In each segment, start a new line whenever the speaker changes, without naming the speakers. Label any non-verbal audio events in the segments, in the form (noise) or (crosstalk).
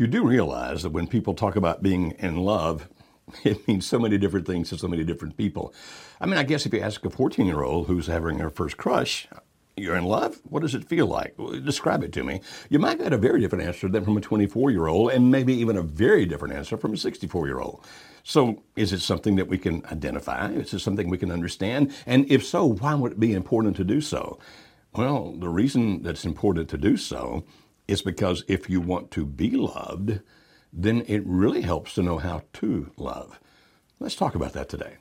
You do realize that when people talk about being in love, (laughs) it means so many different things to so many different people. I mean, I guess if you ask a 14 year old who's having her first crush, you're in love? What does it feel like? Describe it to me. You might get a very different answer than from a 24 year old, and maybe even a very different answer from a 64 year old. So, is it something that we can identify? Is it something we can understand? And if so, why would it be important to do so? Well, the reason that's important to do so is because if you want to be loved, then it really helps to know how to love. Let's talk about that today.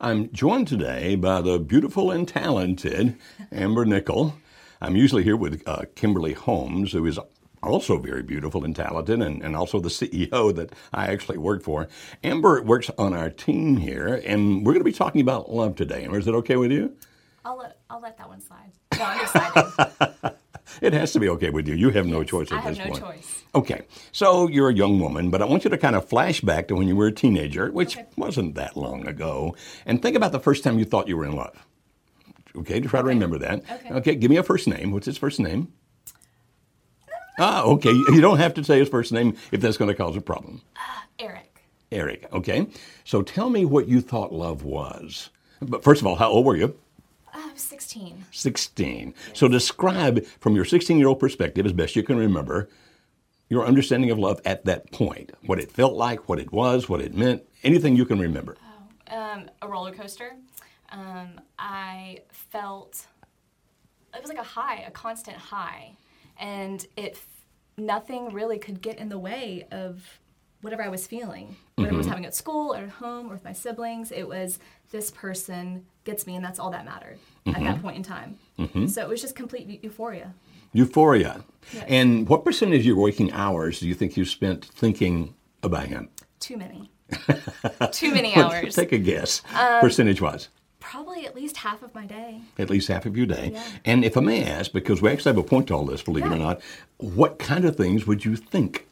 I'm joined today by the beautiful and talented Amber Nickel. I'm usually here with uh, Kimberly Holmes, who is also very beautiful and talented, and, and also the CEO that I actually work for. Amber works on our team here, and we're going to be talking about love today. Amber, is that okay with you?
I'll let, I'll let that one slide. No, I'm excited. (laughs)
It has to be okay with you. You have no choice at
I have
this
no
point.
choice.
Okay, so you're a young woman, but I want you to kind of flash back to when you were a teenager, which
Okay.
wasn't that long ago, and think about the first time you thought you were in love. Okay, to try to remember that.
Okay.
give me a first name. What's his first name? Ah, okay. You don't have to say his first name if that's going to cause a problem.
Eric.
Eric, okay? So tell me what you thought love was. But first of all, how old were you?
I was 16.
16. So describe from your 16 year old perspective, as best you can remember, your understanding of love at that point. What it felt like, what it was, what it meant, anything you can remember.
Um, a roller coaster. Um, I felt it was like a high, a constant high, and it nothing really could get in the way of whatever I was feeling. Whatever I was having at school or at home or with my siblings, it was this person gets me, and that's all that mattered at that mm-hmm. point in time. Mm-hmm. So it was just complete euphoria.
Euphoria.
Yes.
And what percentage of your waking hours do you think you spent thinking about him?
Too many. (laughs) Too many hours.
Take a guess, um, percentage wise.
Probably at least half of my day.
At least half of your day.
Yeah.
And if I may ask, because we actually have a point to all this, believe it or not, what kind of things would you think?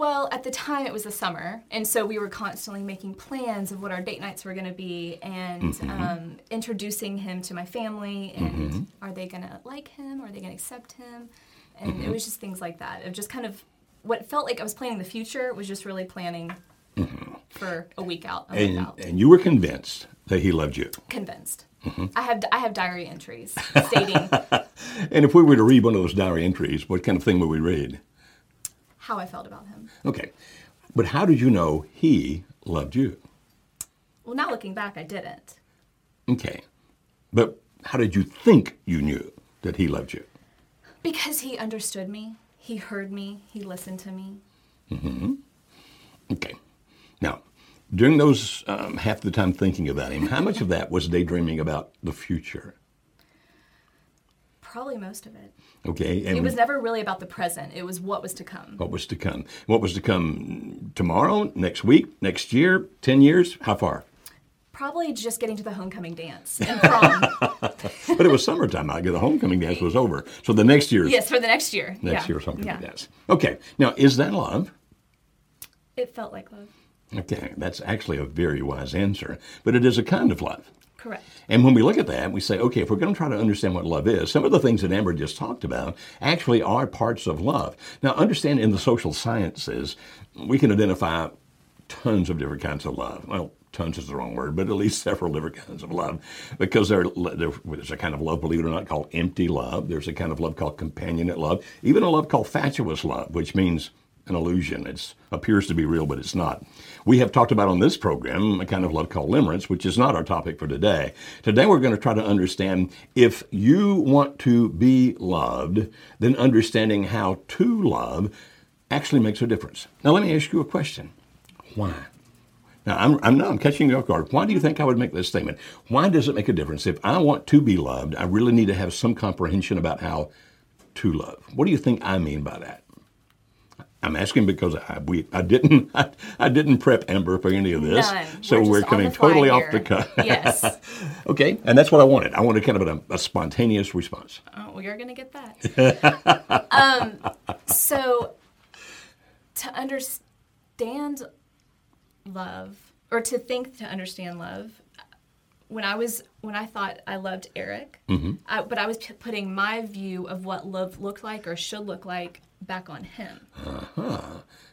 Well, at the time it was the summer, and so we were constantly making plans of what our date nights were going to be, and mm-hmm. um, introducing him to my family. And mm-hmm. are they going to like him? Are they going to accept him? And it mm-hmm. was just things like that. It just kind of what felt like I was planning the future was just really planning for a week out, a
And,
out.
and you were convinced that he loved you.
Convinced. I have I have diary entries stating (laughs)
And if we were to read one of those diary entries, what kind of thing would we read?
How I felt about him.
Okay. But how did you know he loved you?
Well, now looking back, I didn't.
Okay. But how did you think you knew that he loved you?
Because he understood me, he heard me, he listened to me. Mm-hmm.
Okay. Now, during those um, half the time thinking about him, how much of that was daydreaming about the future?
Probably most of it.
Okay.
It was never really about the present, it was what was to come.
what was to come? What was to come tomorrow, next week, next year, 10 years? How far?
Probably just getting to the homecoming dance and prom. (laughs)
But it was summertime. I get the homecoming dance was over. So the next year.
yes, for the next year.
next
yeah.
year's homecoming
yeah.
dance. Okay. Now, is that love?
It felt like love.
Okay, that's actually a very wise answer, but it is a kind of love.
Correct.
And when we look at that, we say, okay, if we're going to try to understand what love is, some of the things that Amber just talked about actually are parts of love. Now, understand in the social sciences, we can identify tons of different kinds of love. Well, tons is the wrong word, but at least (laughs) several different kinds of love. Because there, there- there's a kind of love, believe it or not, called empty love. There's a kind of love called companionate love. Even a love called fatuous love, which means an illusion. It appears to be real, but it's not. We have talked about on this program a kind of love called limerence, which is not our topic for today. Today we're going to try to understand if you want to be loved, then understanding how to love actually makes a difference. Now let me ask you a question. Why? Now I'm, I'm now I'm catching you off guard. Why do you think I would make this statement? Why does it make a difference? If I want to be loved, I really need to have some comprehension about how to love. What do you think I mean by that? I'm asking because I, we, I didn't (laughs) I, I didn't prep Amber for any of this,
None.
so
We're
we're, coming totally off the cuff. (laughs)
Yes.
okay, and that's what I wanted. I wanted kind of a, a spontaneous response.
Oh, well, you're gonna get that. (laughs) um, so to understand love, or to think to understand love, when I was when I thought I loved Eric, I, but I was p- putting my view of what love looked like or should look like back on him.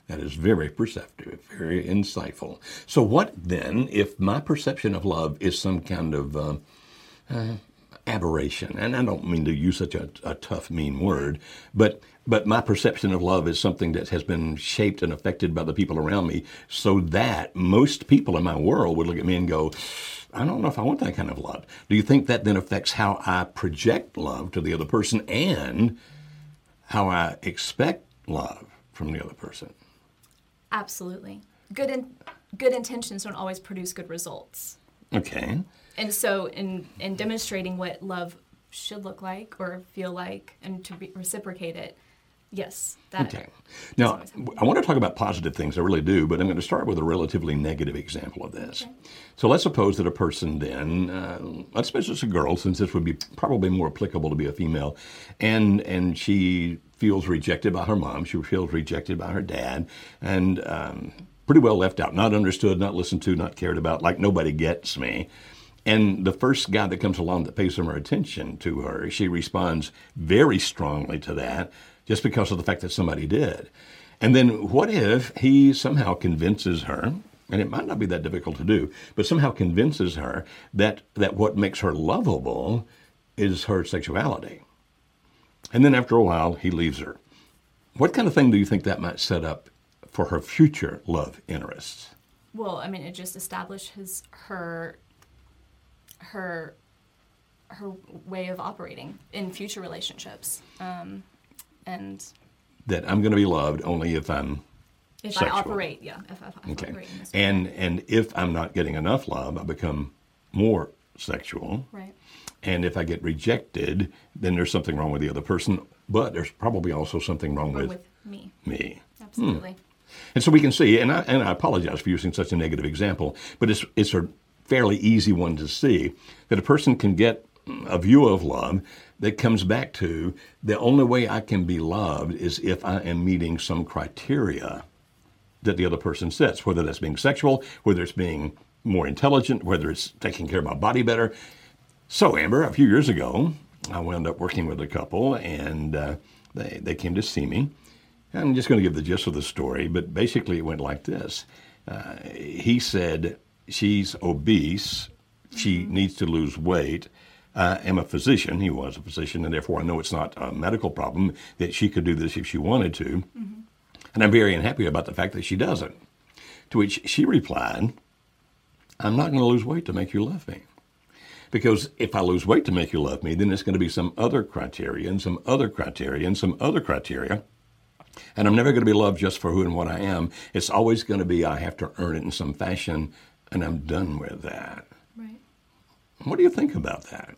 That is very perceptive, very insightful. So, what then if my perception of love is some kind of uh, uh, aberration? And I don't mean to use such a, a tough, mean word, but but my perception of love is something that has been shaped and affected by the people around me, so that most people in my world would look at me and go. I don't know if I want that kind of love. Do you think that then affects how I project love to the other person and how I expect love from the other person?
Absolutely, good in, good intentions don't always produce good results.
Okay.
And so, in in demonstrating what love should look like or feel like, and to re- reciprocate it, yes, that.
Okay. Now. I want to talk about positive things. I really do, but I'm going to start with a relatively negative example of this. So let's suppose that a person then, uh, let's suppose it's a girl, since this would be probably more applicable to be a female, and and she feels rejected by her mom. She feels rejected by her dad, and um, pretty well left out, not understood, not listened to, not cared about, like nobody gets me. And the first guy that comes along that pays some attention to her, she responds very strongly to that just because of the fact that somebody did. And then what if he somehow convinces her, and it might not be that difficult to do, but somehow convinces her that, that what makes her lovable is her sexuality. And then after a while, he leaves her. What kind of thing do you think that might set up for her future love interests?
Well, I mean, it just establishes her her her way of operating in future relationships, um, and
That I'm going to be loved only if I'm
if
Sexual.
I operate, yeah, if I, if I
Okay. And and if I'm not getting enough love, I become more sexual.
right,
And if I get rejected, then there's something wrong with the other person. But there's probably also something wrong with,
with me,
me.
absolutely. Hmm.
And so we can see, and I, and I apologize for using such a negative example, but it's, it's a fairly easy one to see that a person can get a view of love that comes back to the only way I can be loved is if I am meeting some criteria that the other person sets, whether that's being sexual, whether it's being more intelligent, whether it's taking care of my body better. So, Amber, a few years ago, I wound up working with a couple, and uh, they, they came to see me. I'm just going to give the gist of the story, but basically it went like this. Uh, he said, She's obese, she needs to lose weight. I am a physician, he was a physician, and therefore I know it's not a medical problem, that she could do this if she wanted to. Mm-hmm. And I'm very unhappy about the fact that she doesn't. To which she replied, I'm not going to lose weight to make you love me. Because if I lose weight to make you love me, then it's going to be some other criteria and some other criteria and some other criteria. And I'm never going to be loved just for who and what I am. It's always going to be I have to earn it in some fashion, and I'm done with that.
Right.
What do you think about that?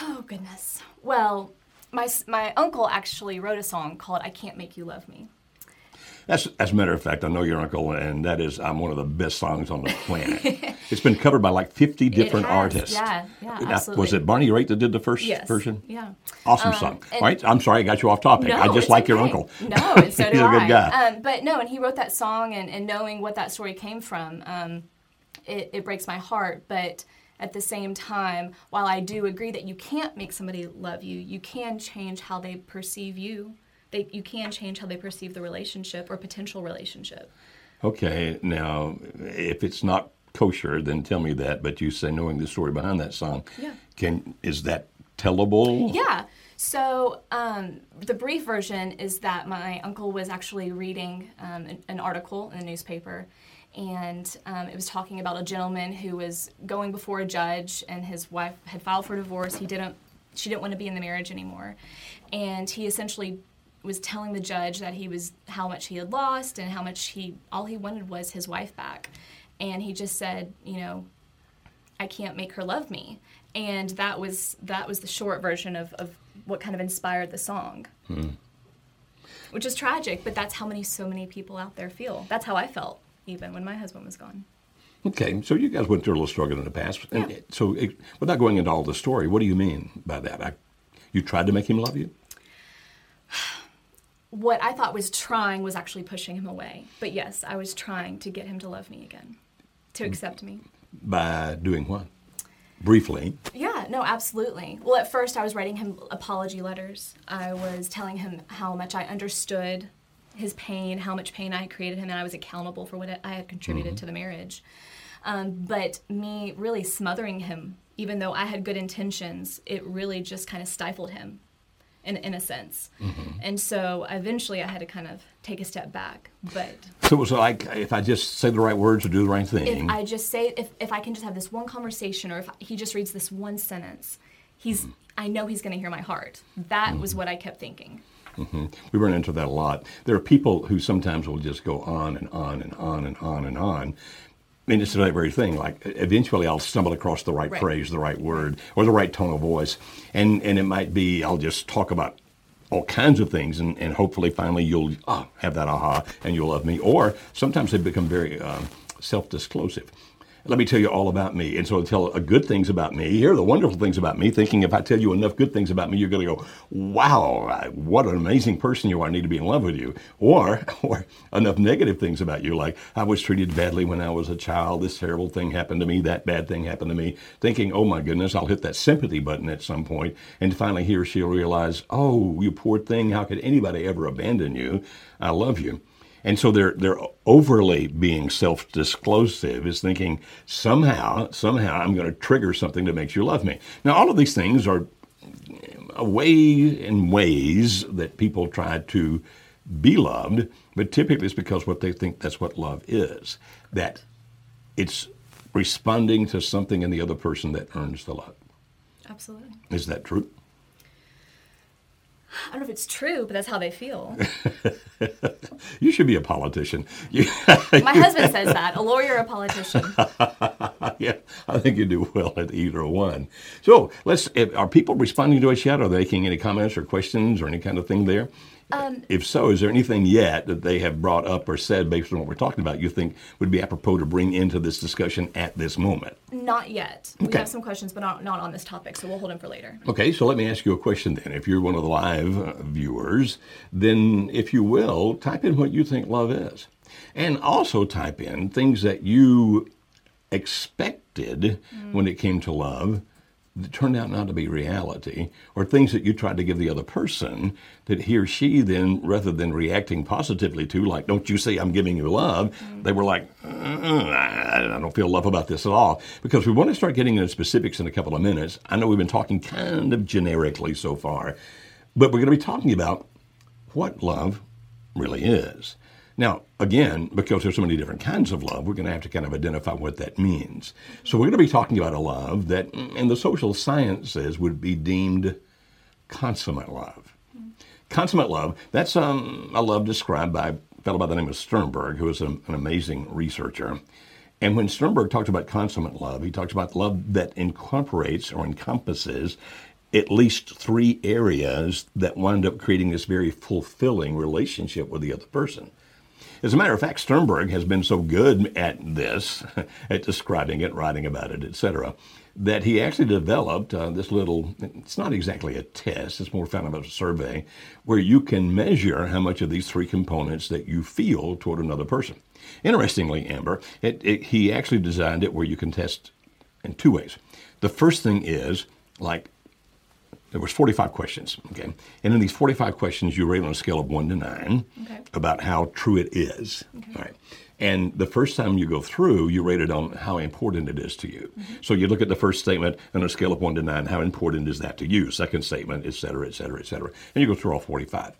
Oh goodness. Well, my my uncle actually wrote a song called "I Can't Make You Love Me."
As, as a matter of fact, I know your uncle, and that is um, one of the best songs on the planet. (laughs) it's been covered by like 50 different
has,
artists.
yeah, yeah,
Now,
absolutely.
Was it Bonnie Raitt that did the first
Yes.
version?
Yeah.
Awesome
Um,
song. All right, I'm sorry I got you off topic. I just like your uncle.
No, (laughs) and so do
He's a good
I.
guy.
Um, but no, and he wrote that song, and, and knowing what that story came from, um, it, it breaks my heart. But at the same time, while I do agree that you can't make somebody love you, you can change how they perceive you. They, you can change how they perceive the relationship or potential relationship.
Okay, now if it's not kosher, then tell me that. But you say knowing the story behind that song,
Yeah.
can is that tellable?
Yeah. So um, the brief version is that my uncle was actually reading um, an, an article in the newspaper, and um, it was talking about a gentleman who was going before a judge, and his wife had filed for divorce. He didn't. She didn't want to be in the marriage anymore, and he essentially was telling the judge that he was how much he had lost and how much he all he wanted was his wife back, and he just said, you know, I can't make her love me. And that was that was the short version of, of what kind of inspired the song. which is tragic, but that's how many so many people out there feel. That's how I felt even when my husband was gone.
Okay, so you guys went through a little struggle in the past. And
Yeah.
So, it, without going into all the story, what do you mean by that? I, you tried to make him love you? (sighs)
What I thought was trying was actually pushing him away. But yes, I was trying to get him to love me again, to mm. accept me.
By doing what? Briefly.
Yeah, no, absolutely. Well, at first, I was writing him apology letters. I was telling him how much I understood his pain, how much pain I had created him, and I was accountable for what I had contributed mm-hmm. to the marriage. Um, but me really smothering him, even though I had good intentions, it really just kind of stifled him in, in a sense. Mm-hmm. And so eventually I had to kind of take a step back. But
So it was like if I just say the right words or do the right thing. if.
I just say if, if I can just have this one conversation or if he just reads this one sentence, he's mm-hmm. I know he's going to hear my heart. That was what I kept thinking.
We run into that a lot. There are people who sometimes will just go on and on and on and on and on. And it's that very thing. Like eventually, I'll stumble across the right,
Right.
phrase, the right word, or the right tone of voice, and and it might be I'll just talk about all kinds of things, and, and hopefully, finally, you'll ah, have that aha, and you'll love me. Or sometimes they become very um, self-disclosive. Let me tell you all about me. And so tell good things about me. Here are the wonderful things about me, thinking if I tell you enough good things about me, you're going to go, wow, what an amazing person you are. I need to be in love with you. Or, (laughs) or enough negative things about you, like I was treated badly when I was a child. This terrible thing happened to me. That bad thing happened to me. Thinking, oh my goodness, I'll hit that sympathy button at some point. And finally, he or she'll realize, oh, you poor thing. How could anybody ever abandon you? I love you. And so they're they're overly being self-disclosive is thinking somehow somehow I'm going to trigger something that makes you love me. Now all of these things are a way in ways that people try to be loved, but typically it's because what they think that's what love is. That it's responding to something in the other person that earns the love.
Absolutely.
Is that true?
I don't know if it's true, but that's how they feel. (laughs)
You should be a politician. You- (laughs)
My husband says that. A lawyer, a politician. (laughs)
yeah, I think you do well at either one. So let's. If, are people responding to us yet? Are they making any comments or questions or any kind of thing there? If so, is there anything yet that they have brought up or said based on what we're talking about you think would be apropos to bring into this discussion at this moment?
Not yet. We have some questions, but not, not on this topic, so we'll hold them for later.
Okay, so let me ask you a question then. If you're one of the live uh, viewers, then if you will, type in what you think love is. And also type in things that you expected when it came to love that turned out not to be reality, or things that you tried to give the other person that he or she then, rather than reacting positively to, like, don't you say I'm giving you love, they were like, "Uh-uh, I I don't feel love about this at all. Because we want to start getting into specifics in a couple of minutes. I know we've been talking kind of generically so far, but we're going to be talking about what love really is. Now, again, because there's so many different kinds of love, we're going to have to kind of identify what that means. So we're going to be talking about a love that in the social sciences would be deemed consummate love. Consummate love, that's um, a love described by a fellow by the name of Sternberg, who is an, an amazing researcher. And when Sternberg talks about consummate love, he talks about love that incorporates or encompasses at least three areas that wind up creating this very fulfilling relationship with the other person. As a matter of fact, Sternberg has been so good at this, (laughs) at describing it, writing about it, etc., that he actually developed uh, this little, it's not exactly a test, it's more kind of a survey, where you can measure how much of these three components that you feel toward another person. Interestingly, Amber, it, it, he actually designed it where you can test in two ways. The first thing is like there was 45 questions, okay? And in these 45 questions, you rate on a scale of 1 to 9
Okay.
about how true it is. All right. And the first time you go through, you rate it on how important it is to you. Mm-hmm. So you look at the first statement on a scale of 1 to 9, how important is that to you? Second statement, et cetera, et cetera, et cetera. And you go through all 45.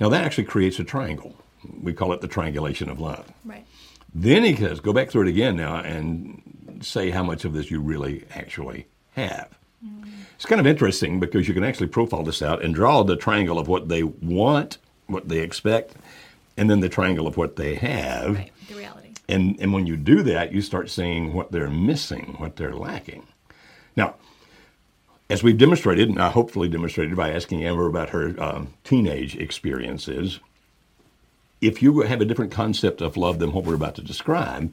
Now that actually creates a triangle. We call it the triangulation of love.
Right.
Then he says, go back through it again now and say how much of this you really actually have. It's kind of interesting because you can actually profile this out and draw the triangle of what they want, what they expect, and then the triangle of what they have.
Right. The reality.
And, and when you do that, you start seeing what they're missing, what they're lacking. Now, as we've demonstrated, and I hopefully demonstrated by asking Amber about her um, teenage experiences, if you have a different concept of love than what we're about to describe,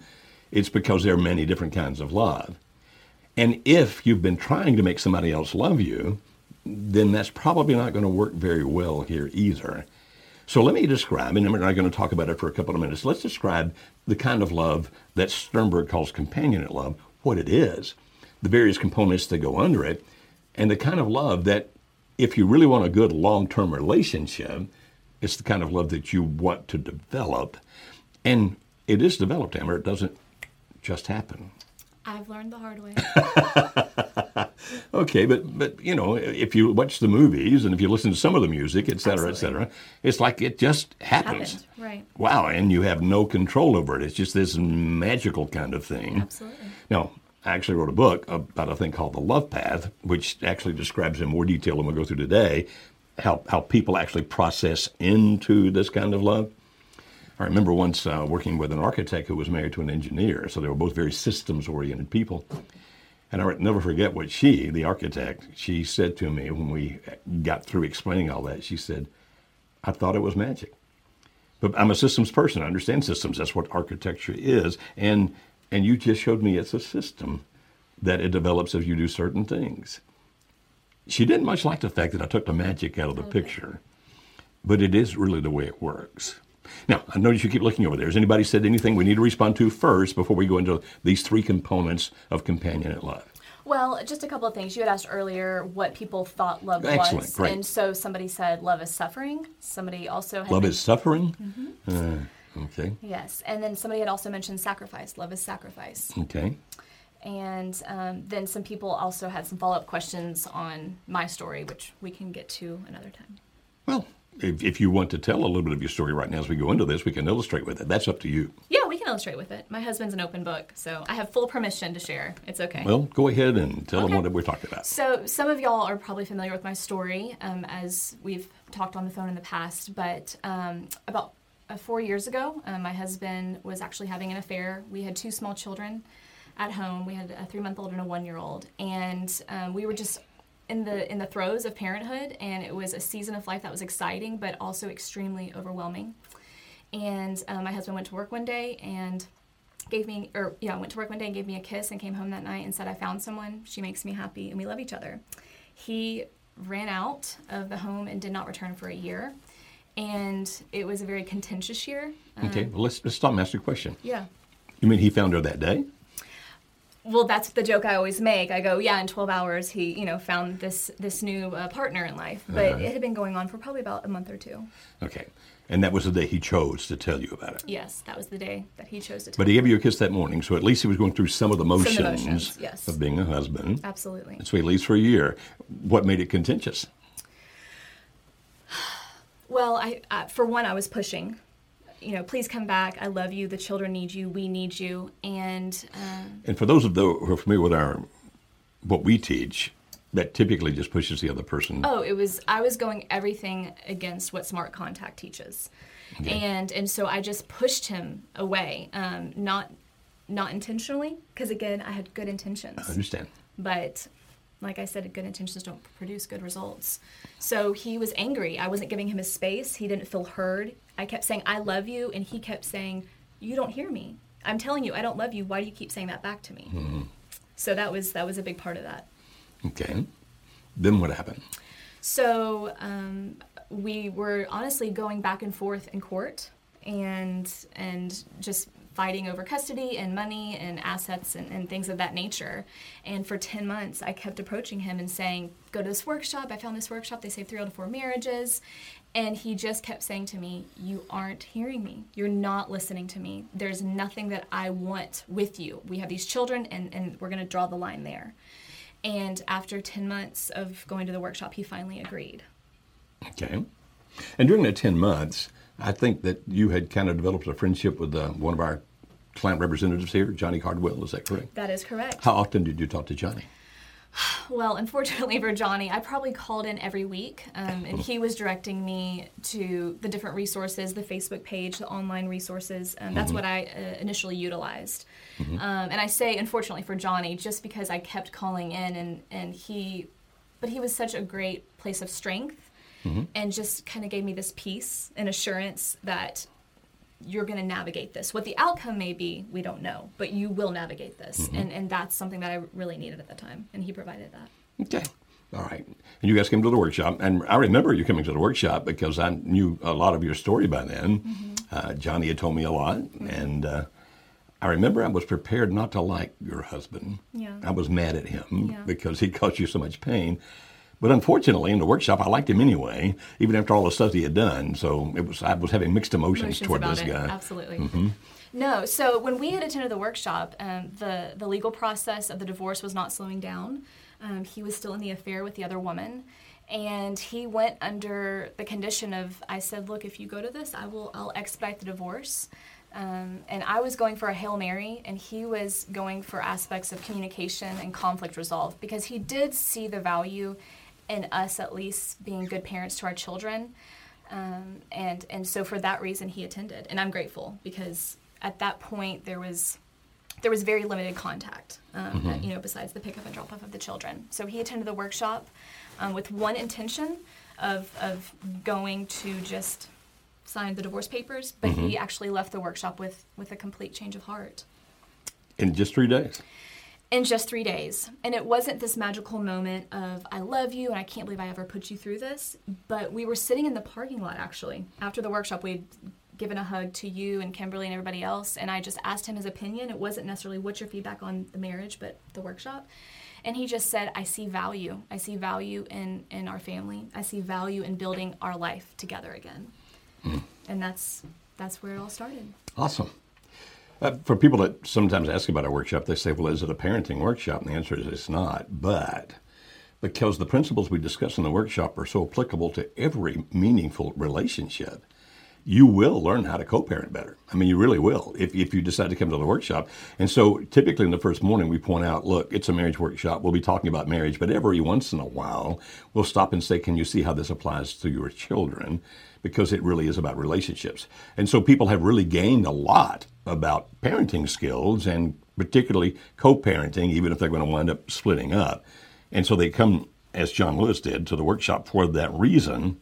it's because there are many different kinds of love. And if you've been trying to make somebody else love you, then that's probably not going to work very well here either. So let me describe, and we're not going to talk about it for a couple of minutes. Let's describe the kind of love that Sternberg calls companionate love, what it is, the various components that go under it, and the kind of love that, if you really want a good long term relationship, it's the kind of love that you want to develop. And it is developed, Amber. It doesn't just happen.
I've learned the hard way. (laughs)
okay, but but you know, if you watch the movies and if you listen to some of the music, et cetera, et cetera, it's like it just happens.
Happened, right.
Wow, and you have no control over it. It's just this magical kind of thing.
Absolutely.
Now, I actually wrote a book about a thing called the Love Path, which actually describes in more detail than we'll go through today how how people actually process into this kind of love. I remember once uh, working with an architect who was married to an engineer, so they were both very systems oriented people. And I'll never forget what she, the architect, she said to me when we got through explaining all that. She said, I thought it was magic. But I'm a systems person. I understand systems. That's what architecture is. And, and you just showed me it's a system that it develops as you do certain things. She didn't much like the fact that I took the magic out of the okay. picture, but it is really the way it works. Now, I notice you keep looking over there. Has anybody said anything we need to respond to first before we go into these three components of companionate love?
Well, just a couple of things. You had asked earlier what people thought love
Excellent,
was.
Great.
And so somebody said love is suffering. Somebody also had
Love is suffering?
Mm-hmm.
Uh, okay.
Yes. And then somebody had also mentioned sacrifice. Love is sacrifice.
Okay.
And um, then some people also had some follow up questions on my story, which we can get to another time.
Well, if, if you want to tell a little bit of your story right now as we go into this, we can illustrate with it. That's up to you.
Yeah, we can illustrate with it. My husband's an open book, so I have full permission to share. It's okay.
Well, go ahead and tell
Okay.
them what we're talking about.
So, some of y'all are probably familiar with my story um, as we've talked on the phone in the past, but um, about uh, four years ago, uh, my husband was actually having an affair. We had two small children at home. We had a three month old and a one year old. And um, we were just in the in the throes of parenthood and it was a season of life that was exciting but also extremely overwhelming. And um, my husband went to work one day and gave me or yeah went to work one day and gave me a kiss and came home that night and said i found someone. She makes me happy and we love each other. He ran out of the home and did not return for a year and it was a very contentious year.
Okay, well, let's, let's stop and ask you a question.
yeah.
You mean he found her that day?
Well that's the joke i always make i go yeah in 12 hours he you know found this this new uh, partner in life but
Uh-huh.
it had been going on for probably about a month or two
Okay. And that was the day he chose to tell you about it.
yes that was the day that he chose to tell
But he gave you a kiss that morning, so at least he was going through some of the motions,
emotions, yes.
of being a husband.
absolutely
So he leaves for a year. What made it contentious? (sighs)
Well, I uh, for one, I was pushing. You know, please come back. I love you. The children need you. We need you. And um,
And for those of those who are familiar with our what we teach, that typically just pushes the other person.
oh, it was I was going everything against what Smart Contact teaches, and and so I just pushed him away. Um, not not intentionally, because again, I had good intentions.
I understand.
but like I said, good intentions don't produce good results. So he was angry. I wasn't giving him his space. He didn't feel heard. I kept saying, I love you. And he kept saying, You don't hear me. I'm telling you, I don't love you. Why do you keep saying that back to me? So that was that was a big part of that.
Okay. Then what happened?
So um, we were honestly going back and forth in court and and just fighting over custody and money and assets and, and things of that nature. And for 10 months, I kept approaching him and saying, Go to this workshop. I found this workshop. They save three out of four marriages. And he just kept saying to me, You aren't hearing me. You're not listening to me. There's nothing that I want with you. We have these children, and, and we're going to draw the line there. And after 10 months of going to the workshop, he finally agreed.
Okay. And during that 10 months, I think that you had kind of developed a friendship with uh, one of our client representatives here, Johnny Cardwell. Is that correct?
That is correct.
How often did you talk to Johnny? (sighs)
Well, unfortunately for Johnny, I probably called in every week, um, and he was directing me to the different resources, the Facebook page, the online resources. Um, that's what I uh, initially utilized. Um, and I say, unfortunately for Johnny, just because I kept calling in, and, and he, but he was such a great place of strength, and just kind of gave me this peace and assurance that you're going to navigate this. What the outcome may be, we don't know, but you will navigate this.
Mm-hmm.
And, and that's something that I really needed at the time. And he provided that.
Okay. All right. And you guys came to the workshop. And I remember you coming to the workshop because I knew a lot of your story by then.
Mm-hmm.
Uh, Johnny had told me a lot. And uh, I remember I was prepared not to like your husband.
Yeah.
I was mad at him
Yeah.
because he (laughs) caused you so much pain. But unfortunately, in the workshop, I liked him anyway, even after all the stuff he had done. So it was I was having mixed emotions,
Emotions
toward
about
this
it.
guy.
Absolutely. No, so when we had attended the workshop, um, the, the legal process of the divorce was not slowing down. Um, he was still in the affair with the other woman. And he went under the condition of, I said, look, if you go to this, I will, I'll expedite the divorce. Um, and I was going for a Hail Mary, and he was going for aspects of communication and conflict resolve because he did see the value in us at least being good parents to our children. Um, and, and so for that reason, he attended. And I'm grateful because at that point, there was there was very limited contact, um, you know, besides the pickup and drop off of the children. So he attended the workshop um, with one intention of, of going to just sign the divorce papers, but he actually left the workshop with, with a complete change of heart
In just three days.
In just three days. And it wasn't this magical moment of, I love you and I can't believe I ever put you through this. But we were sitting in the parking lot actually. After the workshop, we'd given a hug to you and Kimberly and everybody else. And I just asked him his opinion. It wasn't necessarily what's your feedback on the marriage, but the workshop. And he just said, I see value. I see value in, in our family. I see value in building our life together again. Hmm. And that's that's where it all started.
Awesome. Uh, for people that sometimes ask about our workshop, they say, well, is it a parenting workshop? And the answer is it's not. But because the principles we discuss in the workshop are so applicable to every meaningful relationship, you will learn how to co-parent better. I mean, you really will if, if you decide to come to the workshop. And so typically in the first morning, we point out, look, it's a marriage workshop. We'll be talking about marriage, but every once in a while, we'll stop and say, can you see how this applies to your children? Because it really is about relationships. And so people have really gained a lot about parenting skills and particularly co-parenting, even if they're going to wind up splitting up. And so they come, as John Lewis did, to the workshop for that reason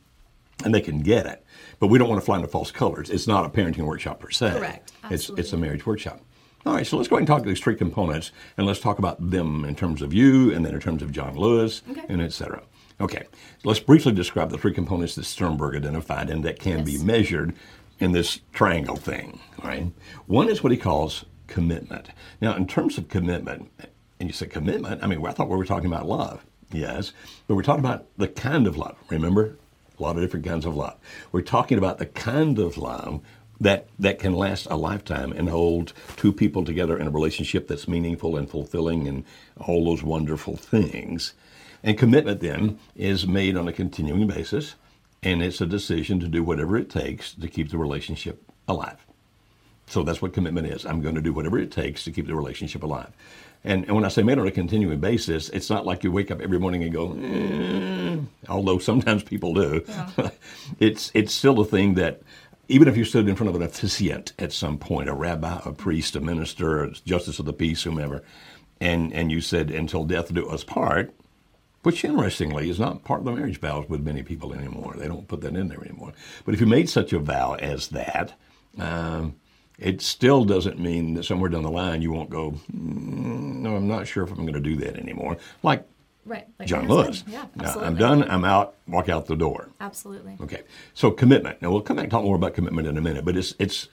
and they can get it. But we don't want to fly into false colors. It's not a parenting workshop per se.
Correct.
It's it's a marriage workshop. All right, so let's go ahead and talk to these three components, and let's talk about them in terms of you, and then in terms of John Lewis,
Okay.
and et cetera. Okay, let's briefly describe the three components that Sternberg identified and that can be measured in this triangle thing. right? one is what he calls commitment. Now, in terms of commitment, and you say commitment, I mean, I thought we were talking about love. Yes, but we're talking about the kind of love. Remember, a lot of different kinds of love. We're talking about the kind of love that that can last a lifetime and hold two people together in a relationship that's meaningful and fulfilling and all those wonderful things. And commitment then is made on a continuing basis, and it's a decision to do whatever it takes to keep the relationship alive. So that's what commitment is. I'm going to do whatever it takes to keep the relationship alive. And, and when I say made on a continuing basis, it's not like you wake up every morning and go, "Eh," although sometimes people do. (laughs) it's, it's still a thing that, even if you stood in front of an officiant at some point, a rabbi, a priest, a minister, a justice of the peace, whomever, and, and you said, until death do us part, which interestingly is not part of the marriage vows with many people anymore. They don't put that in there anymore. But if you made such a vow as that, um, it still doesn't mean that somewhere down the line you won't go, "Mm, no, I'm not sure if I'm going to do that anymore. Like
Right. Like
John Lewis.
Yeah,
Now. I'm done, I'm out, walk out the door.
Absolutely.
Okay, so commitment. Now we'll come back and talk more about commitment in a minute, but it's it's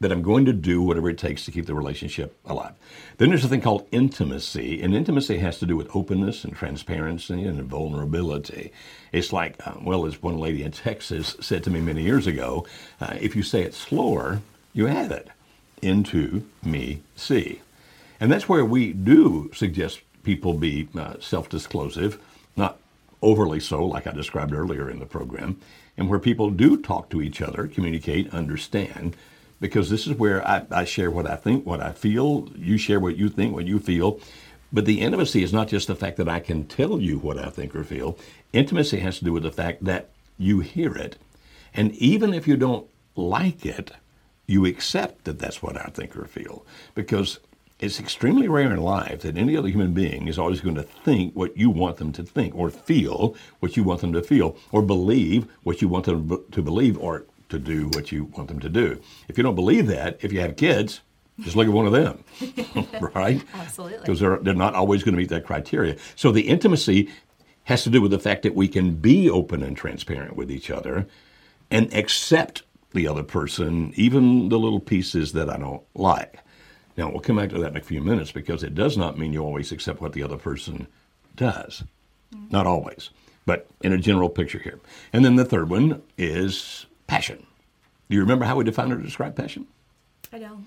that I'm going to do whatever it takes to keep the relationship alive. Then there's a thing called intimacy, and intimacy has to do with openness and transparency and vulnerability. It's like, uh, well, as one lady in Texas said to me many years ago, uh, if you say it slower, you have it. Into me, see. And that's where we do suggest people be uh, self disclosive, not overly so, like I described earlier in the program, and where people do talk to each other, communicate, understand, because this is where I, I share what I think, what I feel, you share what you think, what you feel. But the intimacy is not just the fact that I can tell you what I think or feel. Intimacy has to do with the fact that you hear it. And even if you don't like it, you accept that that's what I think or feel. Because it's extremely rare in life that any other human being is always going to think what you want them to think, or feel what you want them to feel, or believe what you want them to believe, or to do what you want them to do. If you don't believe that, if you have kids, just look at one of them, (laughs) (laughs) right?
Absolutely.
Because they're, they're not always going to meet that criteria. So the intimacy has to do with the fact that we can be open and transparent with each other and accept the other person, even the little pieces that I don't like. Now, we'll come back to that in a few minutes because it does not mean you always accept what the other person does. Mm. Not always, but in a general picture here. And then the third one is passion. Do you remember how we define or describe passion?
I don't.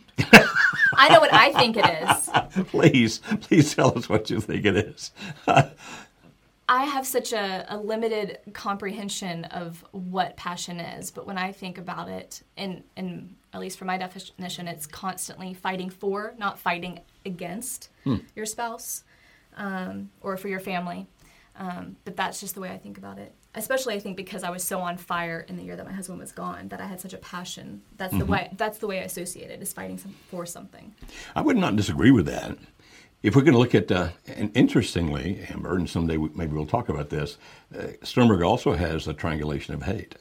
I know what I think it is. (laughs)
please, please tell us what you think it is. (laughs)
I have such a, a limited comprehension of what passion is, but when I think about it, in, in at least for my definition, it's constantly fighting for, not fighting against your spouse um, or for your family. Um, but that's just the way I think about it. Especially, I think because I was so on fire in the year that my husband was gone, that I had such a passion. That's the way. That's the way I associate it: is fighting some, for something.
I would not disagree with that. If we're going to look at, uh, and interestingly, Amber, and someday we, maybe we'll talk about this, uh, Sternberg also has a triangulation of hate.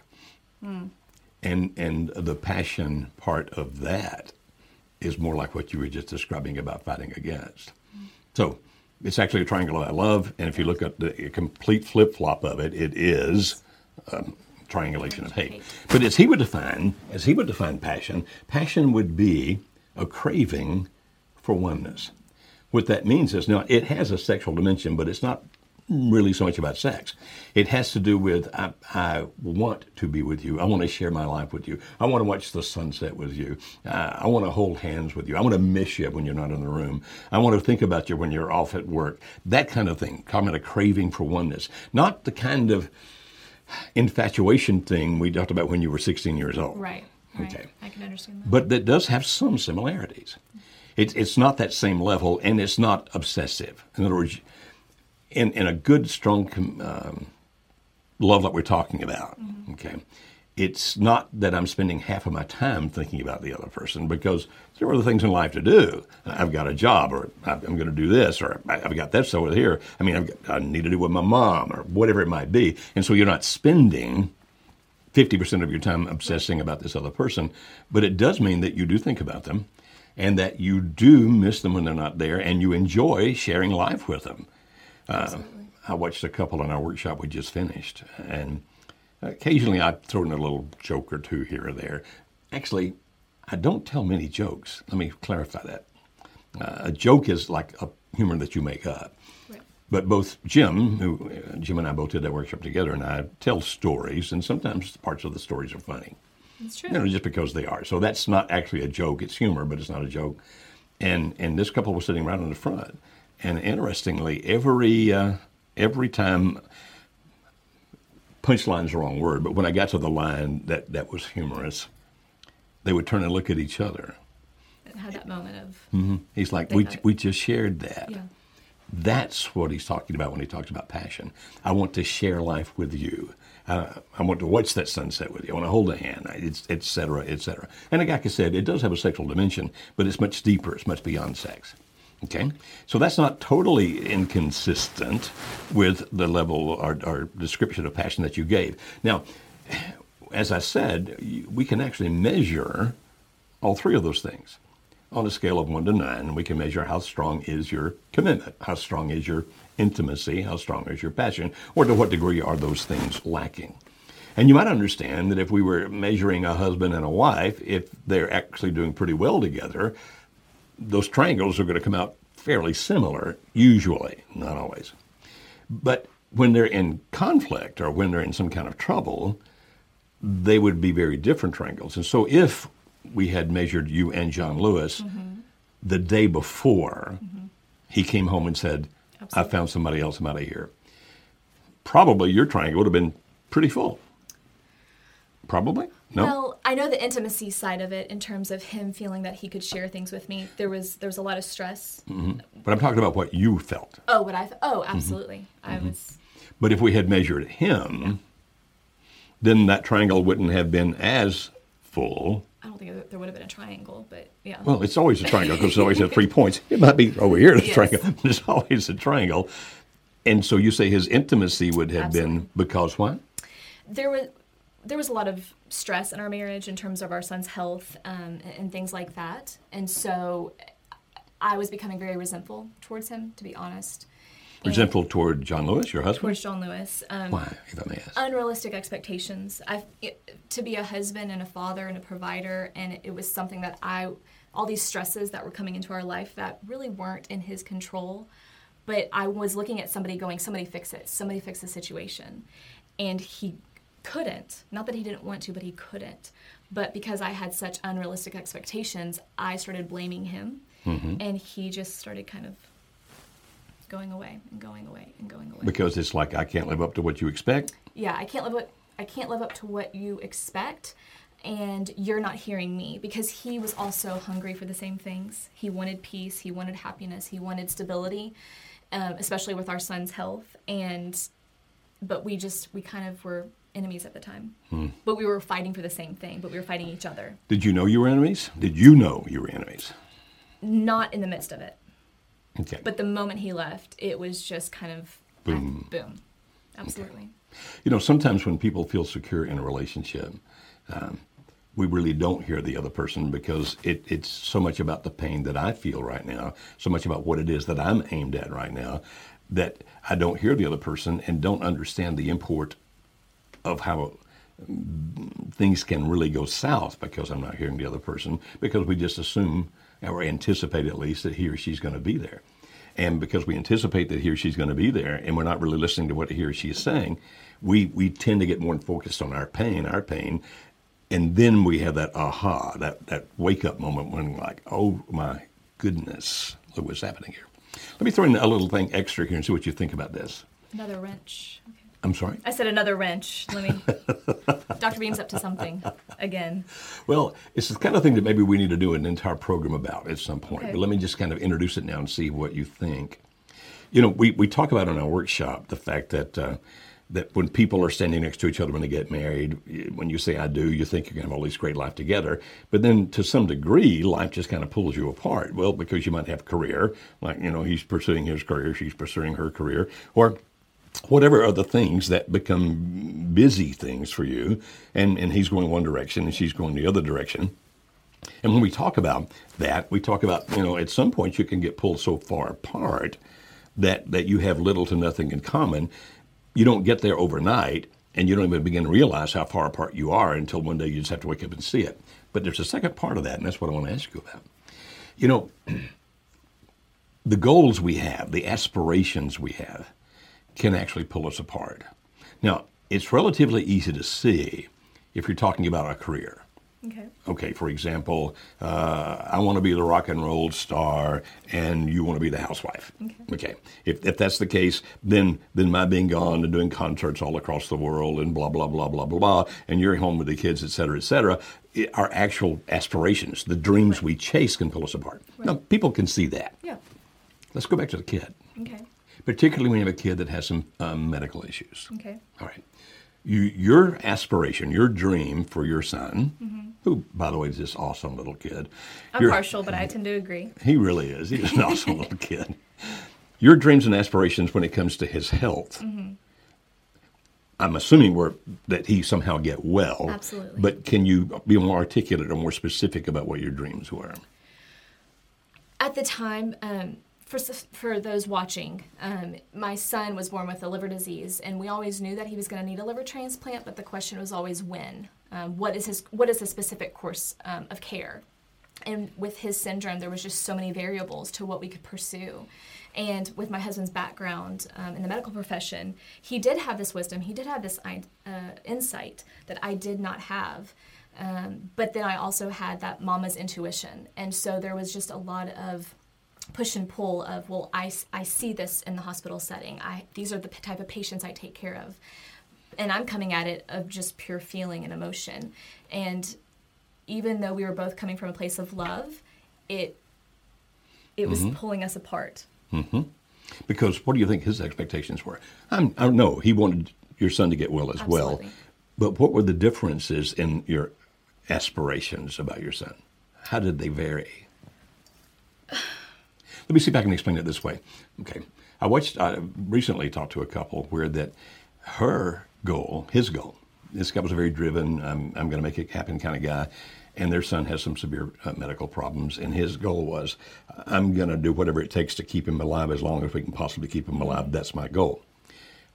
And, and the passion part of that is more like what you were just describing about fighting against. So it's actually a triangle I love, and if you look at the complete flip flop of it, it is um, triangulation of hate. But as he would define, as he would define passion, passion would be a craving for oneness. What that means is now it has a sexual dimension, but it's not really so much about sex. It has to do with I, I want to be with you. I want to share my life with you. I want to watch the sunset with you. Uh, I want to hold hands with you. I want to miss you when you're not in the room. I want to think about you when you're off at work. That kind of thing. Talking about a craving for oneness, not the kind of infatuation thing we talked about when you were 16 years old.
Right. Right.
Okay.
I can understand that.
But that does have some similarities. It's, it's not that same level, and it's not obsessive. In other words, in, in a good, strong um, love that we're talking about, okay, it's not that I'm spending half of my time thinking about the other person because there are other things in life to do. I've got a job, or I'm going to do this, or I've got this over here. I mean, I've got, I need to do with my mom, or whatever it might be. And so you're not spending 50% of your time obsessing about this other person, but it does mean that you do think about them and that you do miss them when they're not there and you enjoy sharing life with them. Uh, I watched a couple in our workshop we just finished, and occasionally I throw in a little joke or two here or there. Actually, I don't tell many jokes. Let me clarify that. Uh, a joke is like a humor that you make up.
Right.
But both Jim, who uh, Jim and I both did that workshop together, and I tell stories, and sometimes parts of the stories are funny.
It's true.
You know, just because they are. So that's not actually a joke. It's humor, but it's not a joke. And and this couple was sitting right in the front, and interestingly, every uh, every time punchline's the wrong word, but when I got to the line that that was humorous, they would turn and look at each other.
It had that moment of
He's like, we, we just shared that.
yeah.
That's what he's talking about when he talks about passion. I want to share life with you. Uh, I want to watch that sunset with you. I want to hold a hand, it's, et cetera, et cetera. And like I said, it does have a sexual dimension, but it's much deeper. It's much beyond sex. Okay? So that's not totally inconsistent with the level or, or description of passion that you gave. Now, as I said, we can actually measure all three of those things. On a scale of one to nine, we can measure how strong is your commitment, how strong is your intimacy, how strong is your passion, or to what degree are those things lacking. And you might understand that if we were measuring a husband and a wife, if they're actually doing pretty well together, those triangles are going to come out fairly similar, usually, not always. But when they're in conflict or when they're in some kind of trouble, they would be very different triangles. And so if we had measured you and John Lewis mm-hmm. the day before, mm-hmm. he came home and said, I found somebody else, I'm out of here. Probably your triangle would have been pretty full. Probably? No?
Well, I know the intimacy side of it in terms of him feeling that he could share things with me. There was there was a lot of stress.
but I'm talking about what you felt.
Oh, what I oh,
Mm-hmm.
absolutely. I was
But if we had measured him, then that triangle wouldn't have been as full.
I don't think there would have been a triangle, but yeah.
Well, it's always a triangle because it's always at three (laughs) points. It might be over here, the
Yes.
triangle, but (laughs) it's always a triangle. And so you say his intimacy would have been because what?
there was there was a lot of stress in our marriage in terms of our son's health um, and, and things like that. And so I was becoming very resentful towards him, to be honest. And
Resentful toward John Lewis, your husband?
towards John Lewis. Um,
Why, if I may ask?
unrealistic expectations. I to be a husband and a father and a provider, and it was something that I all these stresses that were coming into our life that really weren't in his control. But I was looking at somebody going, somebody fix it, somebody fix the situation, and he couldn't. Not that he didn't want to, but he couldn't. But because I had such unrealistic expectations, I started blaming him, and he just started kind of going away and going away and going away.
Because it's like I can't live up to what you expect.
yeah, I can't live what I can't live up to what you expect and you're not hearing me because he was also hungry for the same things. He wanted peace, he wanted happiness, he wanted stability, um, especially with our son's health and but we just we kind of were enemies at the time. But we were fighting for the same thing, but we were fighting each other.
Did you know you were enemies? Did you know you were enemies?
Not in the midst of it.
Okay.
But the moment he left, it was just kind of
Boom.
boom. Absolutely.
You know, sometimes when people feel secure in a relationship, um, we really don't hear the other person because it, it's so much about the pain that I feel right now, so much about what it is that I'm aimed at right now, that I don't hear the other person and don't understand the import of how things can really go south because I'm not hearing the other person because we just assume or anticipate at least that he or she's going to be there. And because we anticipate that he or she's going to be there and we're not really listening to what he or she is saying, we, we tend to get more focused on our pain, our pain. And then we have that aha, that, that wake up moment when, like, oh my goodness, look what's happening here. Let me throw in a little thing extra here and see what you think about this.
Another wrench. Okay.
I'm sorry?
I said another wrench. Let me. (laughs) Dr. Beam's up to something again.
Well, it's the kind of thing that maybe we need to do an entire program about at some point.
Okay.
But let me just kind of introduce it now and see what you think. You know, we, we talk about in our workshop the fact that uh, that when people are standing next to each other when they get married, when you say "I do," you think you're going to have all this great life together. But then, to some degree, life just kind of pulls you apart. Well, because you might have career, like you know, he's pursuing his career, she's pursuing her career, or whatever other things that become busy things for you, and, and he's going one direction and she's going the other direction. And when we talk about that, we talk about, you know, at some point you can get pulled so far apart that, that you have little to nothing in common. You don't get there overnight, and you don't even begin to realize how far apart you are until one day you just have to wake up and see it. But there's a second part of that, and that's what I want to ask you about. You know, (clears throat) the goals we have, the aspirations we have, can actually pull us apart. Now, it's relatively easy to see if you're talking about a career.
Okay.
Okay, for example, uh, I want to be the rock and roll star, and you want to be the housewife.
Okay.
If, if that's the case, then then my being gone and doing concerts all across the world and blah blah blah blah blah blah, and you're home with the kids, et cetera, et cetera. Our actual aspirations, the dreams we chase, can pull us apart. Now, people can see that.
Yeah.
Let's go back to the kid,
Okay.
Particularly when you have a kid that has some um, medical issues.
Okay.
All right. You, your aspiration, your dream for your son, who, by the way, is this awesome little kid.
I'm partial, but I tend to agree.
He really is. He's an awesome little kid. Your dreams and aspirations when it comes to his health.
Mm-hmm.
I'm assuming we're, that he somehow get well.
Absolutely.
But can you be more articulate or more specific about what your dreams were?
At the time, um, for, for those watching, um, my son was born with a liver disease, and we always knew that he was going to need a liver transplant, but the question was always when. Um, what is his what is the specific course um, of care? And with his syndrome, there was just so many variables to what we could pursue. And with my husband's background um, in the medical profession, he did have this wisdom. He did have this uh, insight that I did not have. Um, but then I also had that mama's intuition. And so there was just a lot of push and pull of, well, I, I see this in the hospital setting. I, these are the type of patients I take care of. And I'm coming at it of just pure feeling and emotion. And even though we were both coming from a place of love, it it was mm-hmm. pulling us apart. Mm-hmm.
Because what do you think his expectations were? I'm, I don't know he wanted your son to get well as well. But what were the differences in your aspirations about your son? How did they vary? Let me see if I can explain it this way. Okay. I watched, I recently talked to a couple where that her goal, his goal, this guy was a very driven, I'm, I'm going to make it happen kind of guy. And their son has some severe uh, medical problems, and his goal was, I'm going to do whatever it takes to keep him alive as long as we can possibly keep him alive. That's my goal.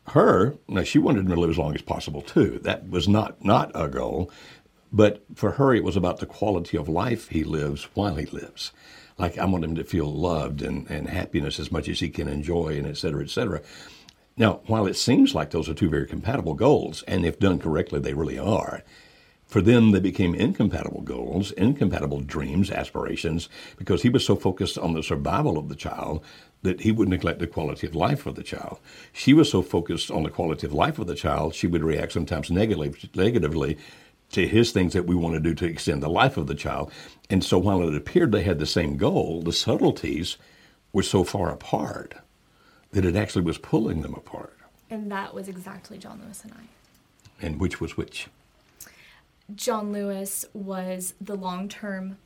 Her, now she wanted him to live as long as possible too. That was not not a goal, but for her it was about the quality of life he lives while he lives. Like I want him to feel loved and, and happiness as much as he can enjoy, and et cetera, et cetera. Now, while it seems like those are two very compatible goals, and if done correctly, they really are, for them, they became incompatible goals, incompatible dreams, aspirations, because he was so focused on the survival of the child that he would neglect the quality of life of the child. She was so focused on the quality of life of the child, she would react sometimes negatively, negatively to his things that we want to do to extend the life of the child. And so while it appeared they had the same goal, the subtleties were so far apart that it actually was pulling them apart.
And that was exactly John Lewis and I.
And which was which?
John Lewis was the long term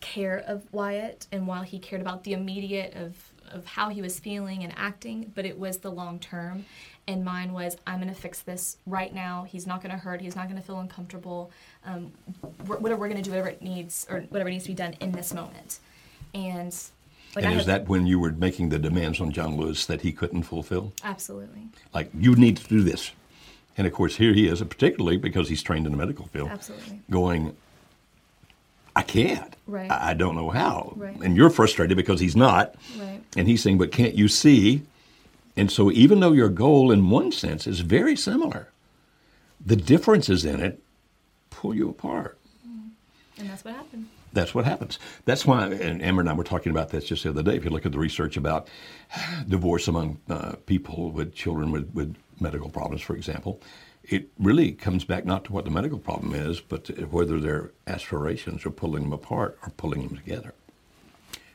care of Wyatt, and while he cared about the immediate of, of how he was feeling and acting, but it was the long term. And mine was, I'm going to fix this right now. He's not going to hurt. He's not going to feel uncomfortable. Um, we're, whatever we're going to do, whatever it needs, or whatever needs to be done in this moment. And
like and I is that when you were making the demands on John Lewis that he couldn't fulfill?
Absolutely.
Like you need to do this and of course, here he is, particularly because he's trained in the medical field,
Absolutely.
going, I can't.
Right.
I, I don't know how.
Right.
And you're frustrated because he's not.
Right.
And he's saying, but can't you see? And so, even though your goal in one sense is very similar, the differences in it pull you apart.
And that's what happened.
That's what happens. That's why, and Amber and I were talking about this just the other day. If you look at the research about divorce among uh, people with children with, with medical problems, for example, it really comes back not to what the medical problem is, but whether their aspirations are pulling them apart or pulling them together.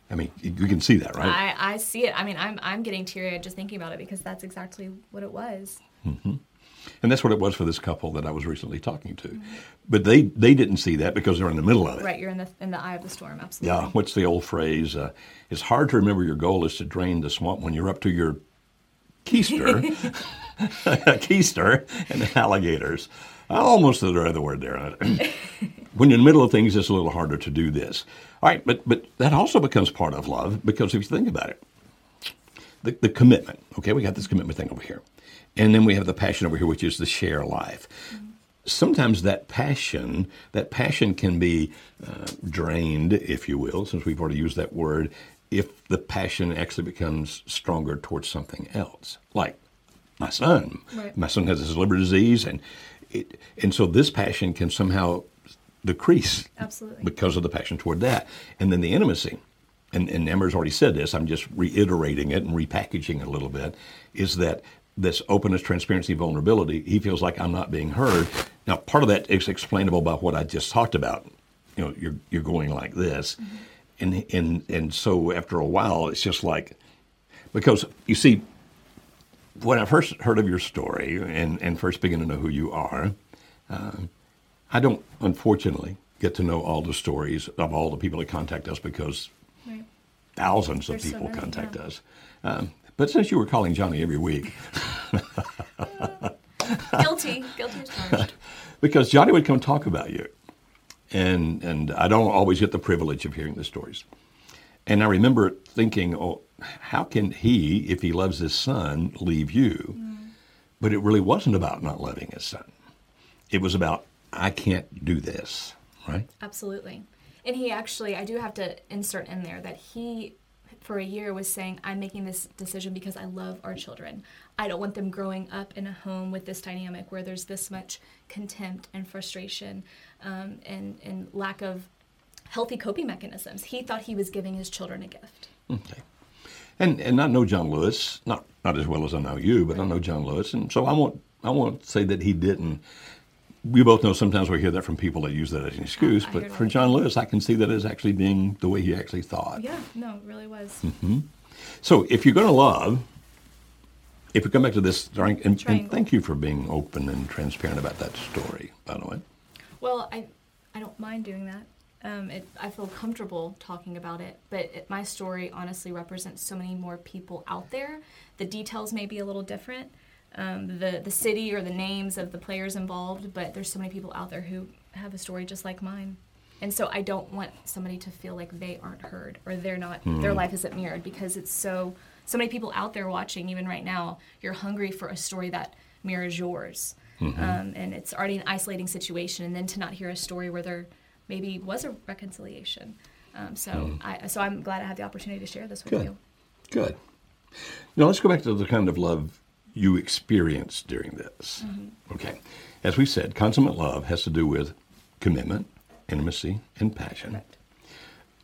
I mean, you can see that, right?
I, I see it. I mean, I'm, I'm getting teary eyed just thinking about it because that's exactly what it was.
Mm-hmm. And that's what it was for this couple that I was recently talking to. Mm-hmm. But they, they didn't see that because they're in the middle of it.
Right, you're in the, in the eye of the storm, absolutely.
Yeah, what's the old phrase? Uh, it's hard to remember your goal is to drain the swamp when you're up to your keister, (laughs) (laughs) keister, and alligators. I almost the other word there. (clears throat) when you're in the middle of things, it's a little harder to do this. All right, but, but that also becomes part of love because if you think about it, the, the commitment, okay, we got this commitment thing over here. And then we have the passion over here, which is the share life. Mm-hmm. Sometimes that passion, that passion can be uh, drained, if you will, since we've already used that word, if the passion actually becomes stronger towards something else, like my son.
Right.
My son has this liver disease, and it, and so this passion can somehow decrease
Absolutely.
because of the passion toward that, and then the intimacy. And, and Amber's already said this. I'm just reiterating it and repackaging it a little bit. Is that this openness, transparency, vulnerability, he feels like I'm not being heard. Now, part of that is explainable by what I just talked about. You know, you're, you're going like this. Mm-hmm. And, and, and so after a while, it's just like, because you see, when I first heard of your story and, and first began to know who you are, uh, I don't, unfortunately, get to know all the stories of all the people that contact us because right. thousands There's of people so many, contact yeah. us. Um, but since you were calling Johnny every week. (laughs)
guilty. Guilty as charged. (laughs)
because Johnny would come talk about you. And, and I don't always get the privilege of hearing the stories. And I remember thinking, oh, how can he, if he loves his son, leave you? Mm. But it really wasn't about not loving his son. It was about, I can't do this, right?
Absolutely. And he actually, I do have to insert in there that he for a year was saying, I'm making this decision because I love our children. I don't want them growing up in a home with this dynamic where there's this much contempt and frustration um, and, and lack of healthy coping mechanisms. He thought he was giving his children a gift.
Okay. And, and I know John Lewis, not, not as well as I know you, but. I know John Lewis. And so I won't, I won't say that he didn't we both know sometimes we hear that from people that use that as an excuse, I but for John Lewis, I can see that as actually being the way he actually thought.
Yeah, no, it really was.
Mm-hmm. So if you're going to love, if we come back to this, and, and, thank you for being open and transparent about that story, by the way.
Well, I, I don't mind doing that. Um, it, I feel comfortable talking about it, but it, my story honestly represents so many more people out there. The details may be a little different, um, the the city or the names of the players involved, but there's so many people out there who have a story just like mine. And so I don't want somebody to feel like they aren't heard or they're not their life isn't mirrored because it's so so many people out there watching even right now. You're hungry for a story that mirrors yours, um, and it's already an isolating situation, and then to not hear a story where there maybe was a reconciliation. Um, so I so I'm glad I had the opportunity to share this with
Good.
you.
Good. Now let's go back to the kind of love you experienced during this. Okay. As we said, consummate love has to do with commitment, intimacy, and passion.
Correct.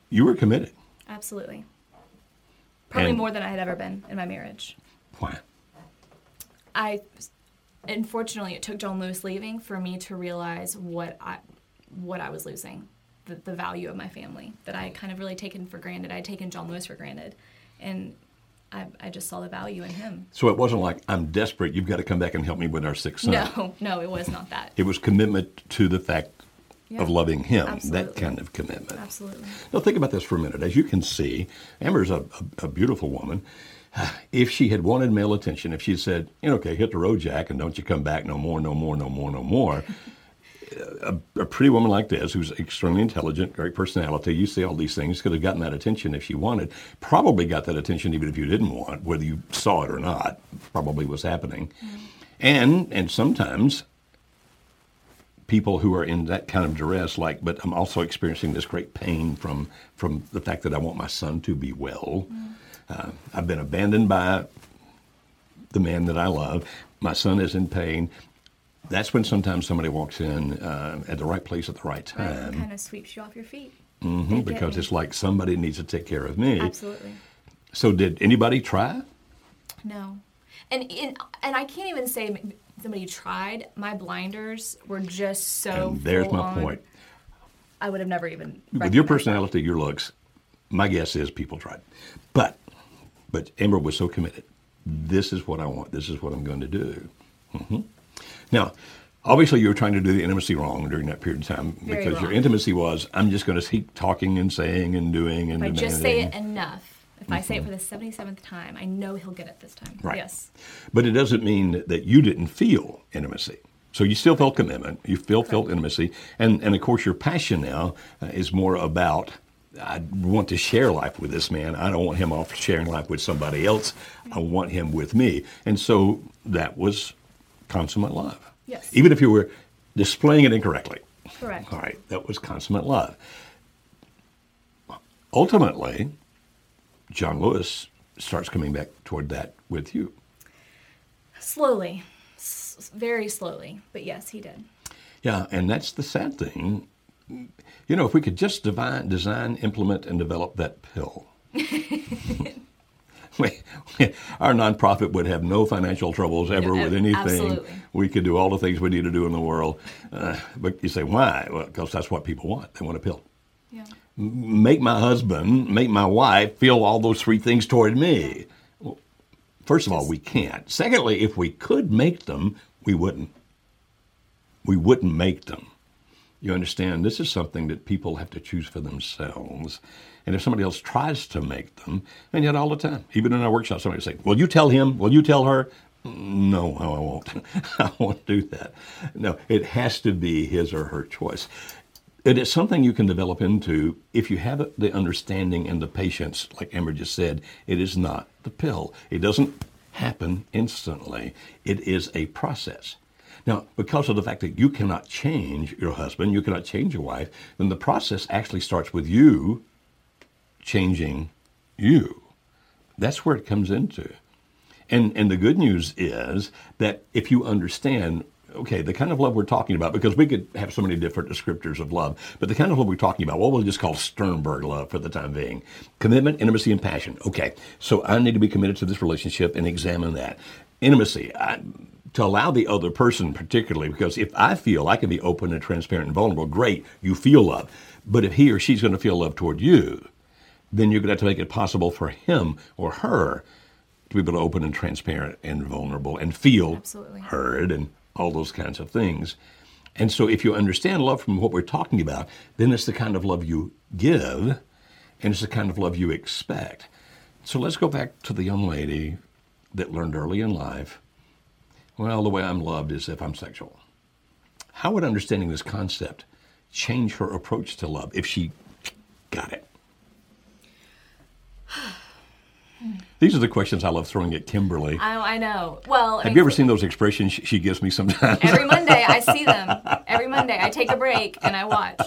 You were committed.
Absolutely. Probably
And-
more than I had ever been in my marriage.
Why?
I, unfortunately, it took John Lewis leaving for me to realize what I, what I was losing, the, the value of my family that I had kind of really taken for granted. I had taken John Lewis for granted, and I, I just saw the value in him.
So it wasn't like, I'm desperate, you've got to come back and help me with our sick son.
No, no, it was not that.
It was commitment to the fact
Yeah.
of loving him, that kind of commitment.
Absolutely.
Now, think about this for a minute. As you can see, Amber's a, a, a beautiful woman. (sighs) If she had wanted male attention, if she said, you know, okay, hit the road, Jack, and don't you come back no more, no more, no more, no more. (laughs) a, a pretty woman like this, who's extremely intelligent, great personality, you see all these things, could have gotten that attention if she wanted. Probably got that attention even if you didn't want, whether you saw it or not, probably was happening. And and sometimes people who are in that kind of duress, like, but I'm also experiencing this great pain from from the fact that I want my son to be well. Uh, I've been abandoned by the man that I love. My son is in pain. That's when sometimes somebody walks in uh, at the right place at the right
Right,
time,
kind of sweeps you off your feet. Mm-hmm,
because it's like somebody needs to take care of me.
Absolutely.
So, did anybody try?
No. And, and and I can't even say somebody tried. My blinders were just so.
and there's my
on.
point.
I would have never even.
With your
recognized that.
personality, your looks, my guess is people tried. But, but Amber was so committed. This is what I want. This is what I'm going to do. hmm Now, obviously, you were trying to do the intimacy wrong during that period of time
Very
because your intimacy was, I'm just going to keep talking and saying and doing and
If I just say it enough, if I say it for the seventy seventh time, I know he'll get it this time.
Mm-hmm. Right.
Yes.
But it doesn't mean that you didn't feel intimacy. So you still felt commitment, you still felt intimacy, and and of course your passion now uh, is more about. I want to share life with this man. I don't want him off sharing life with somebody else. I want him with me. And so that was consummate love.
Yes.
Even if you were displaying it incorrectly.
Correct.
All right, that was consummate love. Ultimately, John Lewis starts coming back toward that with you.
Slowly, S- very slowly, but yes, he did.
Yeah, and that's the sad thing. You know, if we could just divine, design, implement, and develop that pill, (laughs) we, our nonprofit would have no financial troubles ever
Yeah,
with anything.
absolutely.
We could do all the things we need to do in the world. Uh, but you say, why? Well, because that's what people want. They want a pill.
Yeah.
Make my husband, make my wife feel all those three things toward me. Well, first of all, we can't. Secondly, if we could make them, we wouldn't. We wouldn't make them. You understand? This is something that people have to choose for themselves. And if somebody else tries to make them, and yet all the time, even in our workshop, somebody will say, Will you tell him? Will you tell her? No, I won't. (laughs) I won't do that. No, it has to be his or her choice. It is something you can develop into if you have the understanding and the patience, like Amber just said. It is not the pill. It doesn't happen instantly. It is a process. Now, because of the fact that you cannot change your husband, you cannot change your wife, then the process actually starts with you changing you. That's where it comes into. And and the good news is that if you understand, okay, the kind of love we're talking about, because we could have so many different descriptors of love, but the kind of love we're talking about, what we'll just call Sternberg love for the time being, commitment, intimacy, and passion. Okay, so I need to be committed to this relationship and examine that intimacy. I, to allow the other person, particularly, because if I feel I can be open and transparent and vulnerable, great, you feel love. But if he or she's going to feel love toward you, then you're going to have to make it possible for him or her to be able to open and transparent and vulnerable and feel
Absolutely.
heard and all those kinds of things. And so if you understand love from what we're talking about, then it's the kind of love you give and it's the kind of love you expect. So let's go back to the young lady that learned early in life well, the way I'm loved is if I'm sexual. How would understanding this concept change her approach to love if she got it? (sighs) These are the questions I love throwing at Kimberly.
I, I know. Well, I
Have
mean,
you ever seen those expressions she she gives me sometimes?
Every Monday, I see (laughs) them. Every Monday, I take a break and I watch.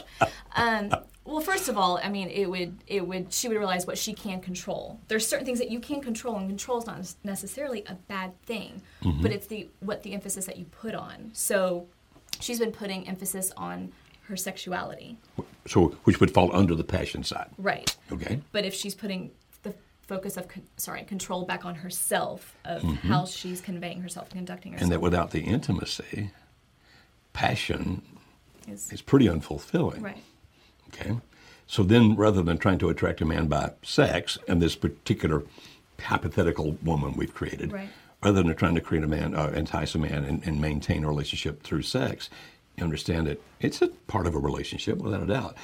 Um, well, first of all, I mean, it would, it would, she would realize what she can control. There's certain things that you can control, and control is not necessarily a bad thing, but it's the what the emphasis that you put on. So, she's been putting emphasis on her sexuality,
so, which would fall under the passion side.
right?
Okay.
But if she's putting focus of, con- sorry, control back on herself of how she's conveying herself, and conducting herself,
And that without the intimacy, passion
is
is pretty unfulfilling.
right.
Okay. So then, rather than trying to attract a man by sex and this particular hypothetical woman we've created,
Right.
rather than trying to create a man, uh, entice a man, and, and maintain a relationship through sex, you understand that it's a part of a relationship without a doubt.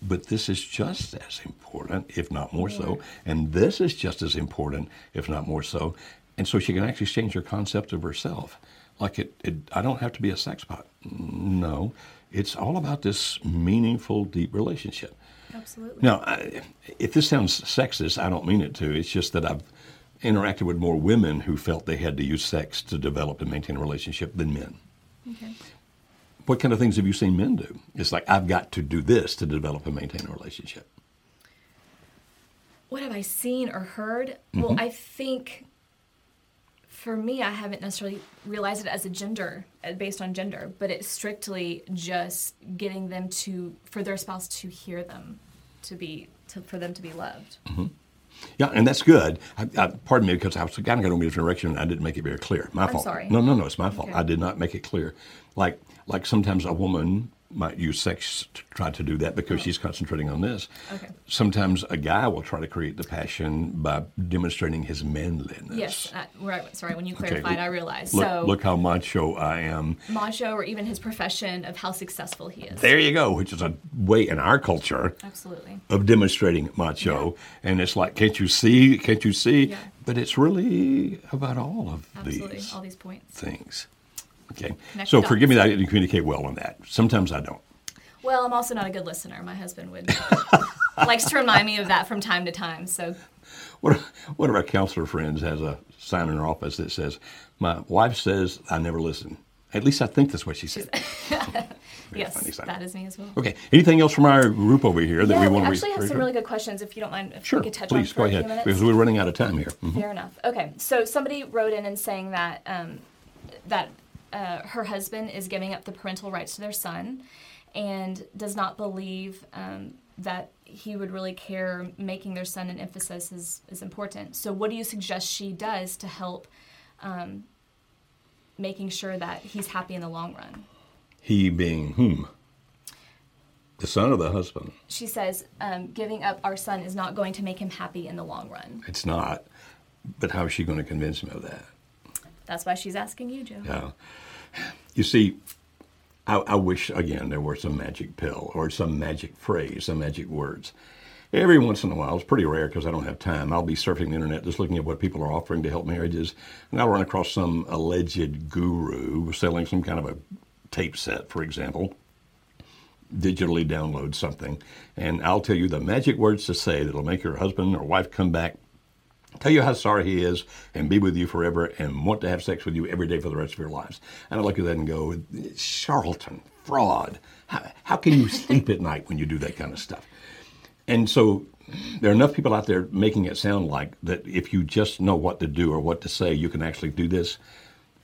But this is just as important, if not more so. And this is just as important, if not more so. And so she can actually change her concept of herself. Like it, it I don't have to be a sex pot. No, it's all about this meaningful, deep relationship.
Absolutely.
Now, I, if this sounds sexist, I don't mean it to. It's just that I've interacted with more women who felt they had to use sex to develop and maintain a relationship than men.
Okay.
What kind of things have you seen men do? It's like, I've got to do this to develop and maintain a relationship.
What have I seen or heard? Well, I think for me, I haven't necessarily realized it as a gender, uh, based on gender, but it's strictly just getting them to, for their spouse to hear them, to be, to, for them to be loved.
Yeah, and that's good. I, I, pardon me because I was kind of going in a different direction and I didn't make it very clear. My
I'm
fault.
sorry.
No, no, no, it's my fault.
Okay.
I did not make it clear. Like, like sometimes a woman might use sex to try to do that because she's concentrating on this.
Oh. Okay.
Sometimes a guy will try to create the passion by demonstrating his manliness.
Yes, uh, right. Sorry, when you
Okay,
clarified, I realized.
Look,
so,
look how macho I am.
macho or even his profession of how successful he is.
There you go, which is a way in our culture
Absolutely.
of demonstrating macho. And it's like, can't you see? Can't you see?
Yeah.
But it's really about all of
Absolutely.
these
All these points.
things. Okay. So forgive me that I didn't communicate well on that. Sometimes I don't.
Well, I'm also not a good listener. My husband would (laughs) likes to remind me of that from time to time. So
One one of our counselor friends has a sign in her office that says, "My wife says I never listen." At least I think that's what she said. (laughs)
Yes, that is me as well.
Okay. Anything else from our group over here that
yeah,
we want to We
actually have
refer
some really good questions. If you don't mind, if
Sure.
we could touch
Please
on for
go ahead
minutes.
because we're running out of time here. Mhm.
Fair enough. Okay, so somebody wrote in and saying that um, that uh, her husband is giving up the parental rights to their son, and does not believe um, that he would really care making their son an emphasis is is important. So, what do you suggest she does to help um, making sure that he's happy in the long run?
He being whom? The son or the husband?
She says um, giving up our son is not going to make him happy in the long run.
It's not. But how is she going to convince him of that?
That's why she's asking you, Joe.
Yeah. You see, I, I wish, again, there were some magic pill or some magic phrase, some magic words. Every once in a while, it's pretty rare because I don't have time. I'll be surfing the internet just looking at what people are offering to help marriages, and I'll run across some alleged guru selling some kind of a tape set, for example. Digitally download something, and I'll tell you the magic words to say that'll make your husband or wife come back tell you how sorry he is and be with you forever and want to have sex with you every day for the rest of your lives. And I look at that and go, charlatan, fraud. How, how can you sleep at night when you do that kind of stuff? And so there are enough people out there making it sound like that if you just know what to do or what to say, you can actually do this.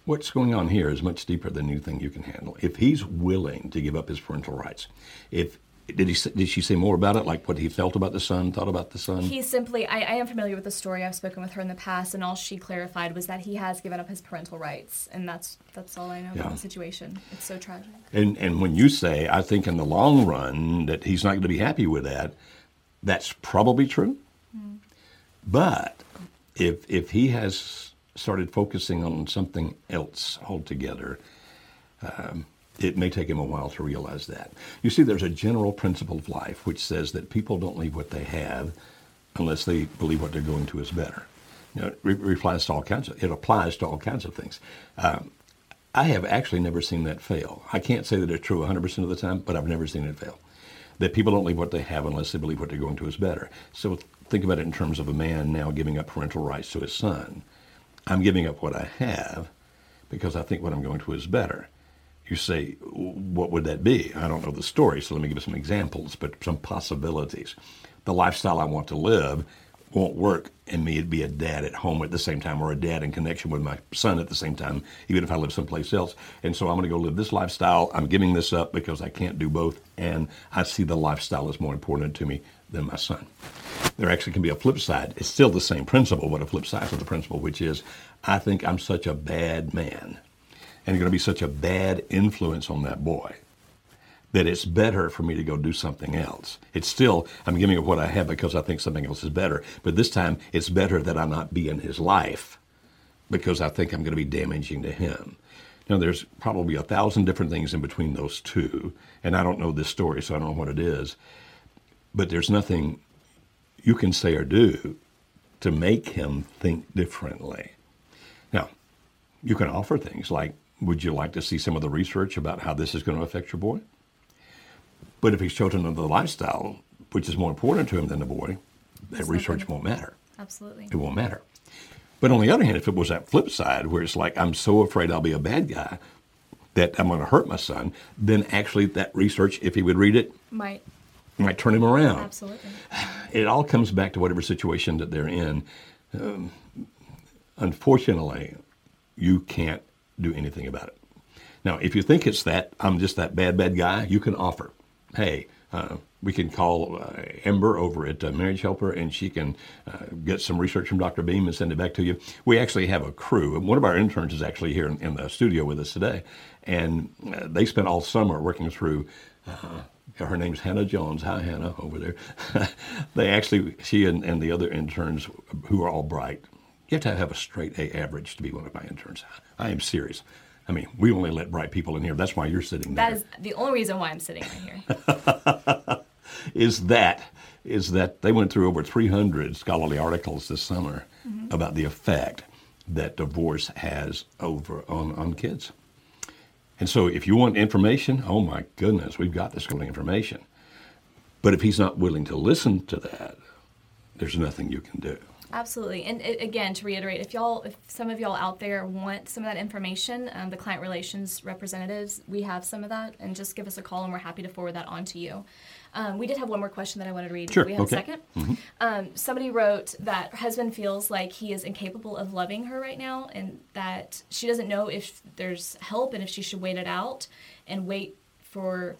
What's going on here is much deeper than anything you can handle. If he's willing to give up his parental rights, if did he did she say more about it, like what he felt about the son, thought about the son?
He simply, I, I am familiar with the story. I've spoken with her in the past, and all she clarified was that he has given up his parental rights, and that's that's all I know
Yeah.
about the situation. It's so tragic.
And and when you say, I think in the long run that he's not going to be happy with that, that's probably true. But if if he has started focusing on something else altogether, um, it may take him a while to realize that. You see, there's a general principle of life which says that people don't leave what they have unless they believe what they're going to is better. You know, it applies to all kinds of, it applies to all kinds of things. Um, I have actually never seen that fail. I can't say that it's true 100% of the time, but I've never seen it fail. That people don't leave what they have unless they believe what they're going to is better. So think about it in terms of a man now giving up parental rights to his son. I'm giving up what I have because I think what I'm going to is better. You say, what would that be? I don't know the story, so let me give you some examples, but some possibilities. The lifestyle I want to live won't work in me to be a dad at home at the same time or a dad in connection with my son at the same time, even if I live someplace else. And so I'm going to go live this lifestyle. I'm giving this up because I can't do both. And I see the lifestyle as more important to me than my son. There actually can be a flip side. It's still the same principle, but a flip side to the principle, which is I think I'm such a bad man and going to be such a bad influence on that boy that it's better for me to go do something else. It's still, I'm giving up what I have because I think something else is better. But this time, it's better that I not be in his life because I think I'm going to be damaging to him. Now, there's probably a thousand different things in between those two, and I don't know this story, so I don't know what it is. But there's nothing you can say or do to make him think differently. Now, you can offer things like, would you like to see some of the research about how this is going to affect your boy? But if he's chosen another lifestyle, which is more important to him than the boy, that research won't matter.
Absolutely.
It won't matter. But on the other hand, if it was that flip side where it's like, I'm so afraid I'll be a bad guy that I'm going to hurt my son, then actually that research, if he would read it,
might
might turn him around.
Absolutely. (sighs)
It all comes back to whatever situation that they're in. Um, unfortunately, you can't do anything about it. Now, if you think it's that, I'm just that bad, bad guy, you can offer hey, uh, we can call uh, Ember over at uh, Marriage Helper, and she can uh, get some research from Dr. Beam and send it back to you. We actually have a crew. One of our interns is actually here in, in the studio with us today, and uh, they spent all summer working through. Uh, her name's Hannah Jones. Hi, Hannah, over there. (laughs) they actually, she and, and the other interns who are all bright, you have to have a straight A average to be one of my interns. I am serious. I mean, we only let bright people in here. That's why you're sitting there.
That is the only reason why I'm sitting right
here. (laughs) is that is that they went through over 300 scholarly articles this summer mm-hmm. about the effect that divorce has over on, on kids. And so if you want information, oh my goodness, we've got this kind of information. But if he's not willing to listen to that, there's nothing you can do.
Absolutely. And it, again, to reiterate, if y'all, if some of y'all out there want some of that information, um, the client relations representatives, we have some of that, and just give us a call, and we're happy to forward that on to you. Um, we did have one more question that I wanted to read.
Sure.
we have
okay.
a 2nd mm-hmm. um, somebody wrote that her husband feels like he is incapable of loving her right now, and that she doesn't know if there's help and if she should wait it out and wait for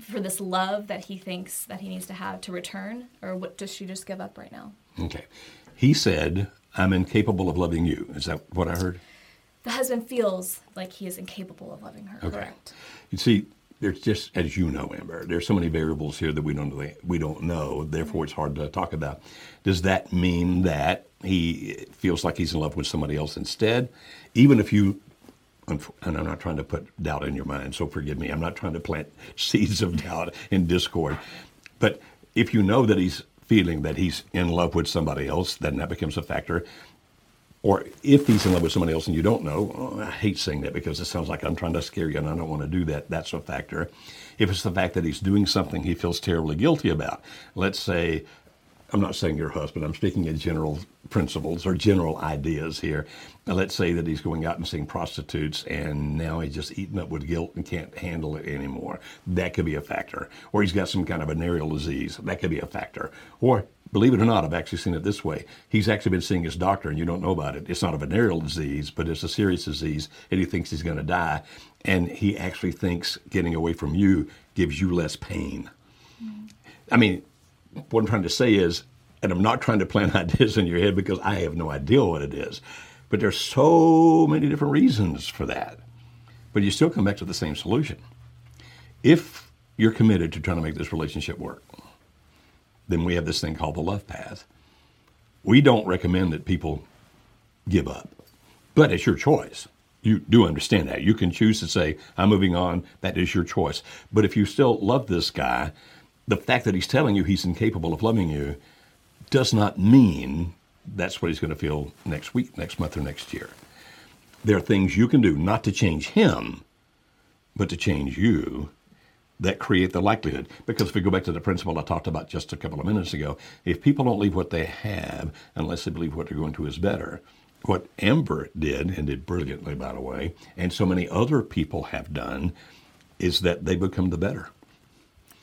for this love that he thinks that he needs to have to return, or what does she just give up right now?
Okay. He said, I'm incapable of loving you. Is that what I heard?
The husband feels like he is incapable of loving her.
Okay.
Correct.
You see, there's just as you know, Amber, there's so many variables here that we don't we don't know. Therefore, it's hard to talk about. Does that mean that he feels like he's in love with somebody else instead? Even if you and I'm not trying to put doubt in your mind, so forgive me. I'm not trying to plant (laughs) seeds of doubt and discord. But if you know that he's feeling that he's in love with somebody else, then that becomes a factor. Or if he's in love with somebody else and you don't know, oh, I hate saying that because it sounds like I'm trying to scare you and I don't want to do that. That's a factor. If it's the fact that he's doing something he feels terribly guilty about, let's say I'm not saying your husband, I'm speaking in general principles or general ideas here. Now, let's say that he's going out and seeing prostitutes and now he's just eaten up with guilt and can't handle it anymore. That could be a factor. Or he's got some kind of venereal disease. That could be a factor. Or, believe it or not, I've actually seen it this way. He's actually been seeing his doctor and you don't know about it. It's not a venereal disease, but it's a serious disease and he thinks he's going to die. And he actually thinks getting away from you gives you less pain. I mean, what I'm trying to say is, and I'm not trying to plant (laughs) ideas in your head because I have no idea what it is, but there's so many different reasons for that. But you still come back to the same solution. If you're committed to trying to make this relationship work, then we have this thing called the love path. We don't recommend that people give up, but it's your choice. You do understand that. You can choose to say, I'm moving on. That is your choice. But if you still love this guy, the fact that he's telling you he's incapable of loving you does not mean that's what he's going to feel next week, next month, or next year. there are things you can do not to change him, but to change you that create the likelihood. Because if we go back to the principle I talked about just a couple of minutes ago, if people don't leave what they have unless they believe what they're going to is better, what Amber did, and did brilliantly, by the way, and so many other people have done, is that they become the better.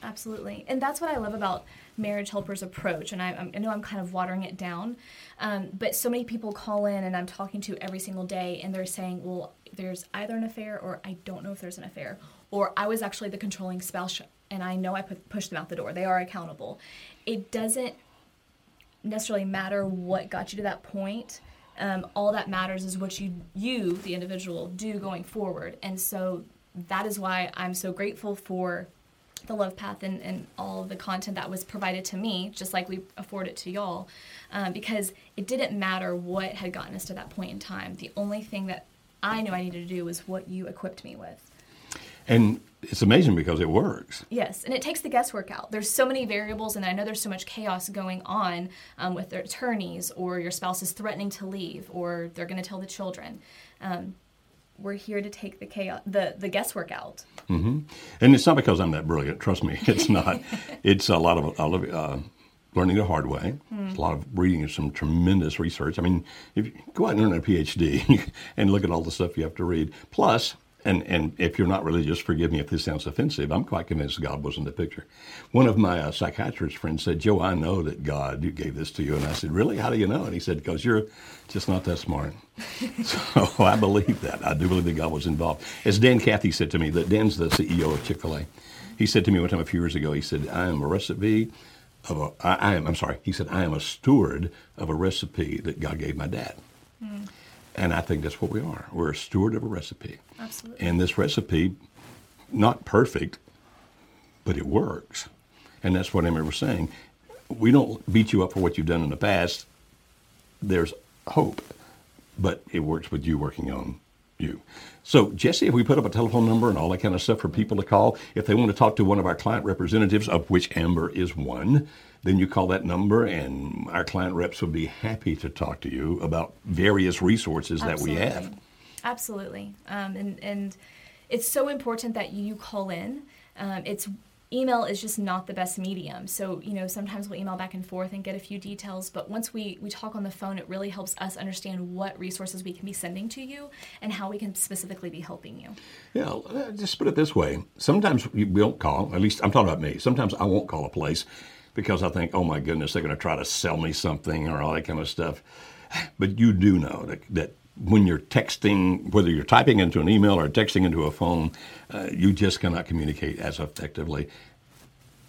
Absolutely. And that's what I love about Marriage Helper's approach. And I, I know I'm kind of watering it down, um, but so many people call in and I'm talking to every single day, and they're saying, well, there's either an affair or I don't know if there's an affair, or I was actually the controlling spouse and I know I put, pushed them out the door. They are accountable. It doesn't necessarily matter what got you to that point. Um, all that matters is what you, you, the individual, do going forward. And so that is why I'm so grateful for the love path and, and all the content that was provided to me just like we afford it to y'all um, because it didn't matter what had gotten us to that point in time. The only thing that i knew i needed to do was what you equipped me with.
And it's amazing because it works.
Yes and it takes the guesswork out. There's so many variables and i know there's so much chaos going on um, with their attorneys or your spouse is threatening to leave or they're going to tell the children. Um, we're here to take the chaos, the, the guesswork out.
Mm-hmm. And it's not because I'm that brilliant. Trust me, (laughs) it's not. it's a lot of, a lot of uh, learning the hard way. Mm. a lot of reading some tremendous research. I mean, if you go out and earn a PhD (laughs) and look at all the stuff you have to read, plus and, and if you're not religious, forgive me if this sounds offensive, I'm quite convinced God was in the picture. One of my uh, psychiatrist friends said, Joe, I know that God gave this to you. And I said, Really? How do you know? And he said, Because you're just not that smart. (laughs) so I believe that. I do believe that God was involved. As Dan Cathy said to me, that Dan's the CEO of Chick-fil-A. He said to me one time a few years ago, he said, I am a recipe of a, I, I am, I'm sorry, he said, I am a steward of a recipe that God gave my dad. Mm. And I think that's what we are. We're a steward of a recipe.
Absolutely.
And this recipe, not perfect, but it works. And that's what Emma was saying. We don't beat you up for what you've done in the past. There's hope, but it works with you working on you. So, Jesse, if we put up a telephone number and all that kind of stuff for people to call, if they want to talk to one of our client representatives, of which Amber is one, then you call that number, and our client reps would be happy to talk to you about various resources Absolutely. that we have.
Absolutely. Um, and, and it's so important that you call in. Um, it's email is just not the best medium. So, you know, sometimes we'll email back and forth and get a few details, but once we, we talk on the phone, it really helps us understand what resources we can be sending to you and how we can specifically be helping you.
Yeah, uh, just put it this way. Sometimes we won't call, at least I'm talking about me. Sometimes I won't call a place because I think, oh my goodness, they're going to try to sell me something or all that kind of stuff. But you do know that, that when you're texting, whether you're typing into an email or texting into a phone, uh, you just cannot communicate as effectively.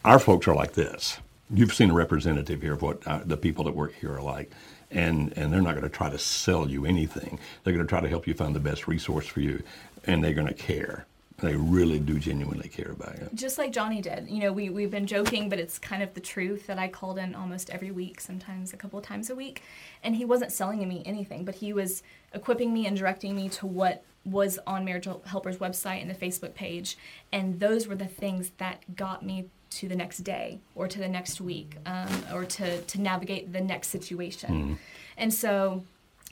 Our folks are like this. You've seen a representative here of what uh, the people that work here are like. And, and they're not going to try to sell you anything. They're going to try to help you find the best resource for you, and they're going to care. They really do genuinely care about you.
Just like Johnny did. You know, we, we've been joking, but it's kind of the truth that I called in almost every week, sometimes a couple of times a week. And he wasn't selling me anything, but he was equipping me and directing me to what was on Marriage Helper's website and the Facebook page. And those were the things that got me to the next day or to the next week um, or to, to navigate the next situation. Mm. And so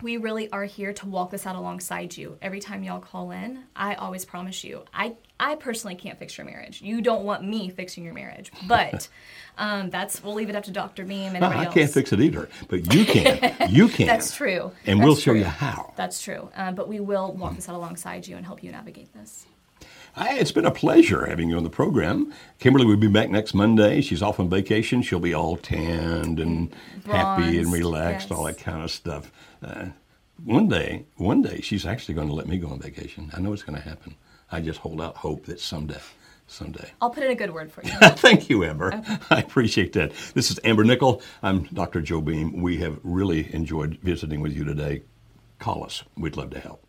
we really are here to walk this out alongside you. Every time y'all call in, I always promise you, I, I personally can't fix your marriage. You don't want me fixing your marriage, (laughs) but um, that's we'll leave it up to Dr. Beam and everybody
I can't fix it either, but you can. (laughs) You can.
that's true.
And
that's
we'll show you how.
That's true. Um, but we will walk this out alongside you and help you navigate this.
It's been a pleasure having you on the program. Kimberly will be back next Monday. She's off on vacation. She'll be all tanned and
Bronze,
happy and relaxed,
yes.
all that kind of stuff. Uh, one day, one day, she's actually going to let me go on vacation. I know it's going to happen. I just hold out hope that someday, someday.
I'll put in a good word for you. (laughs)
Thank you, Amber. Okay. (laughs) I appreciate that. This is Amber Nickel. I'm Dr. Joe Beam. We have really enjoyed visiting with you today. Call us. We'd love to help.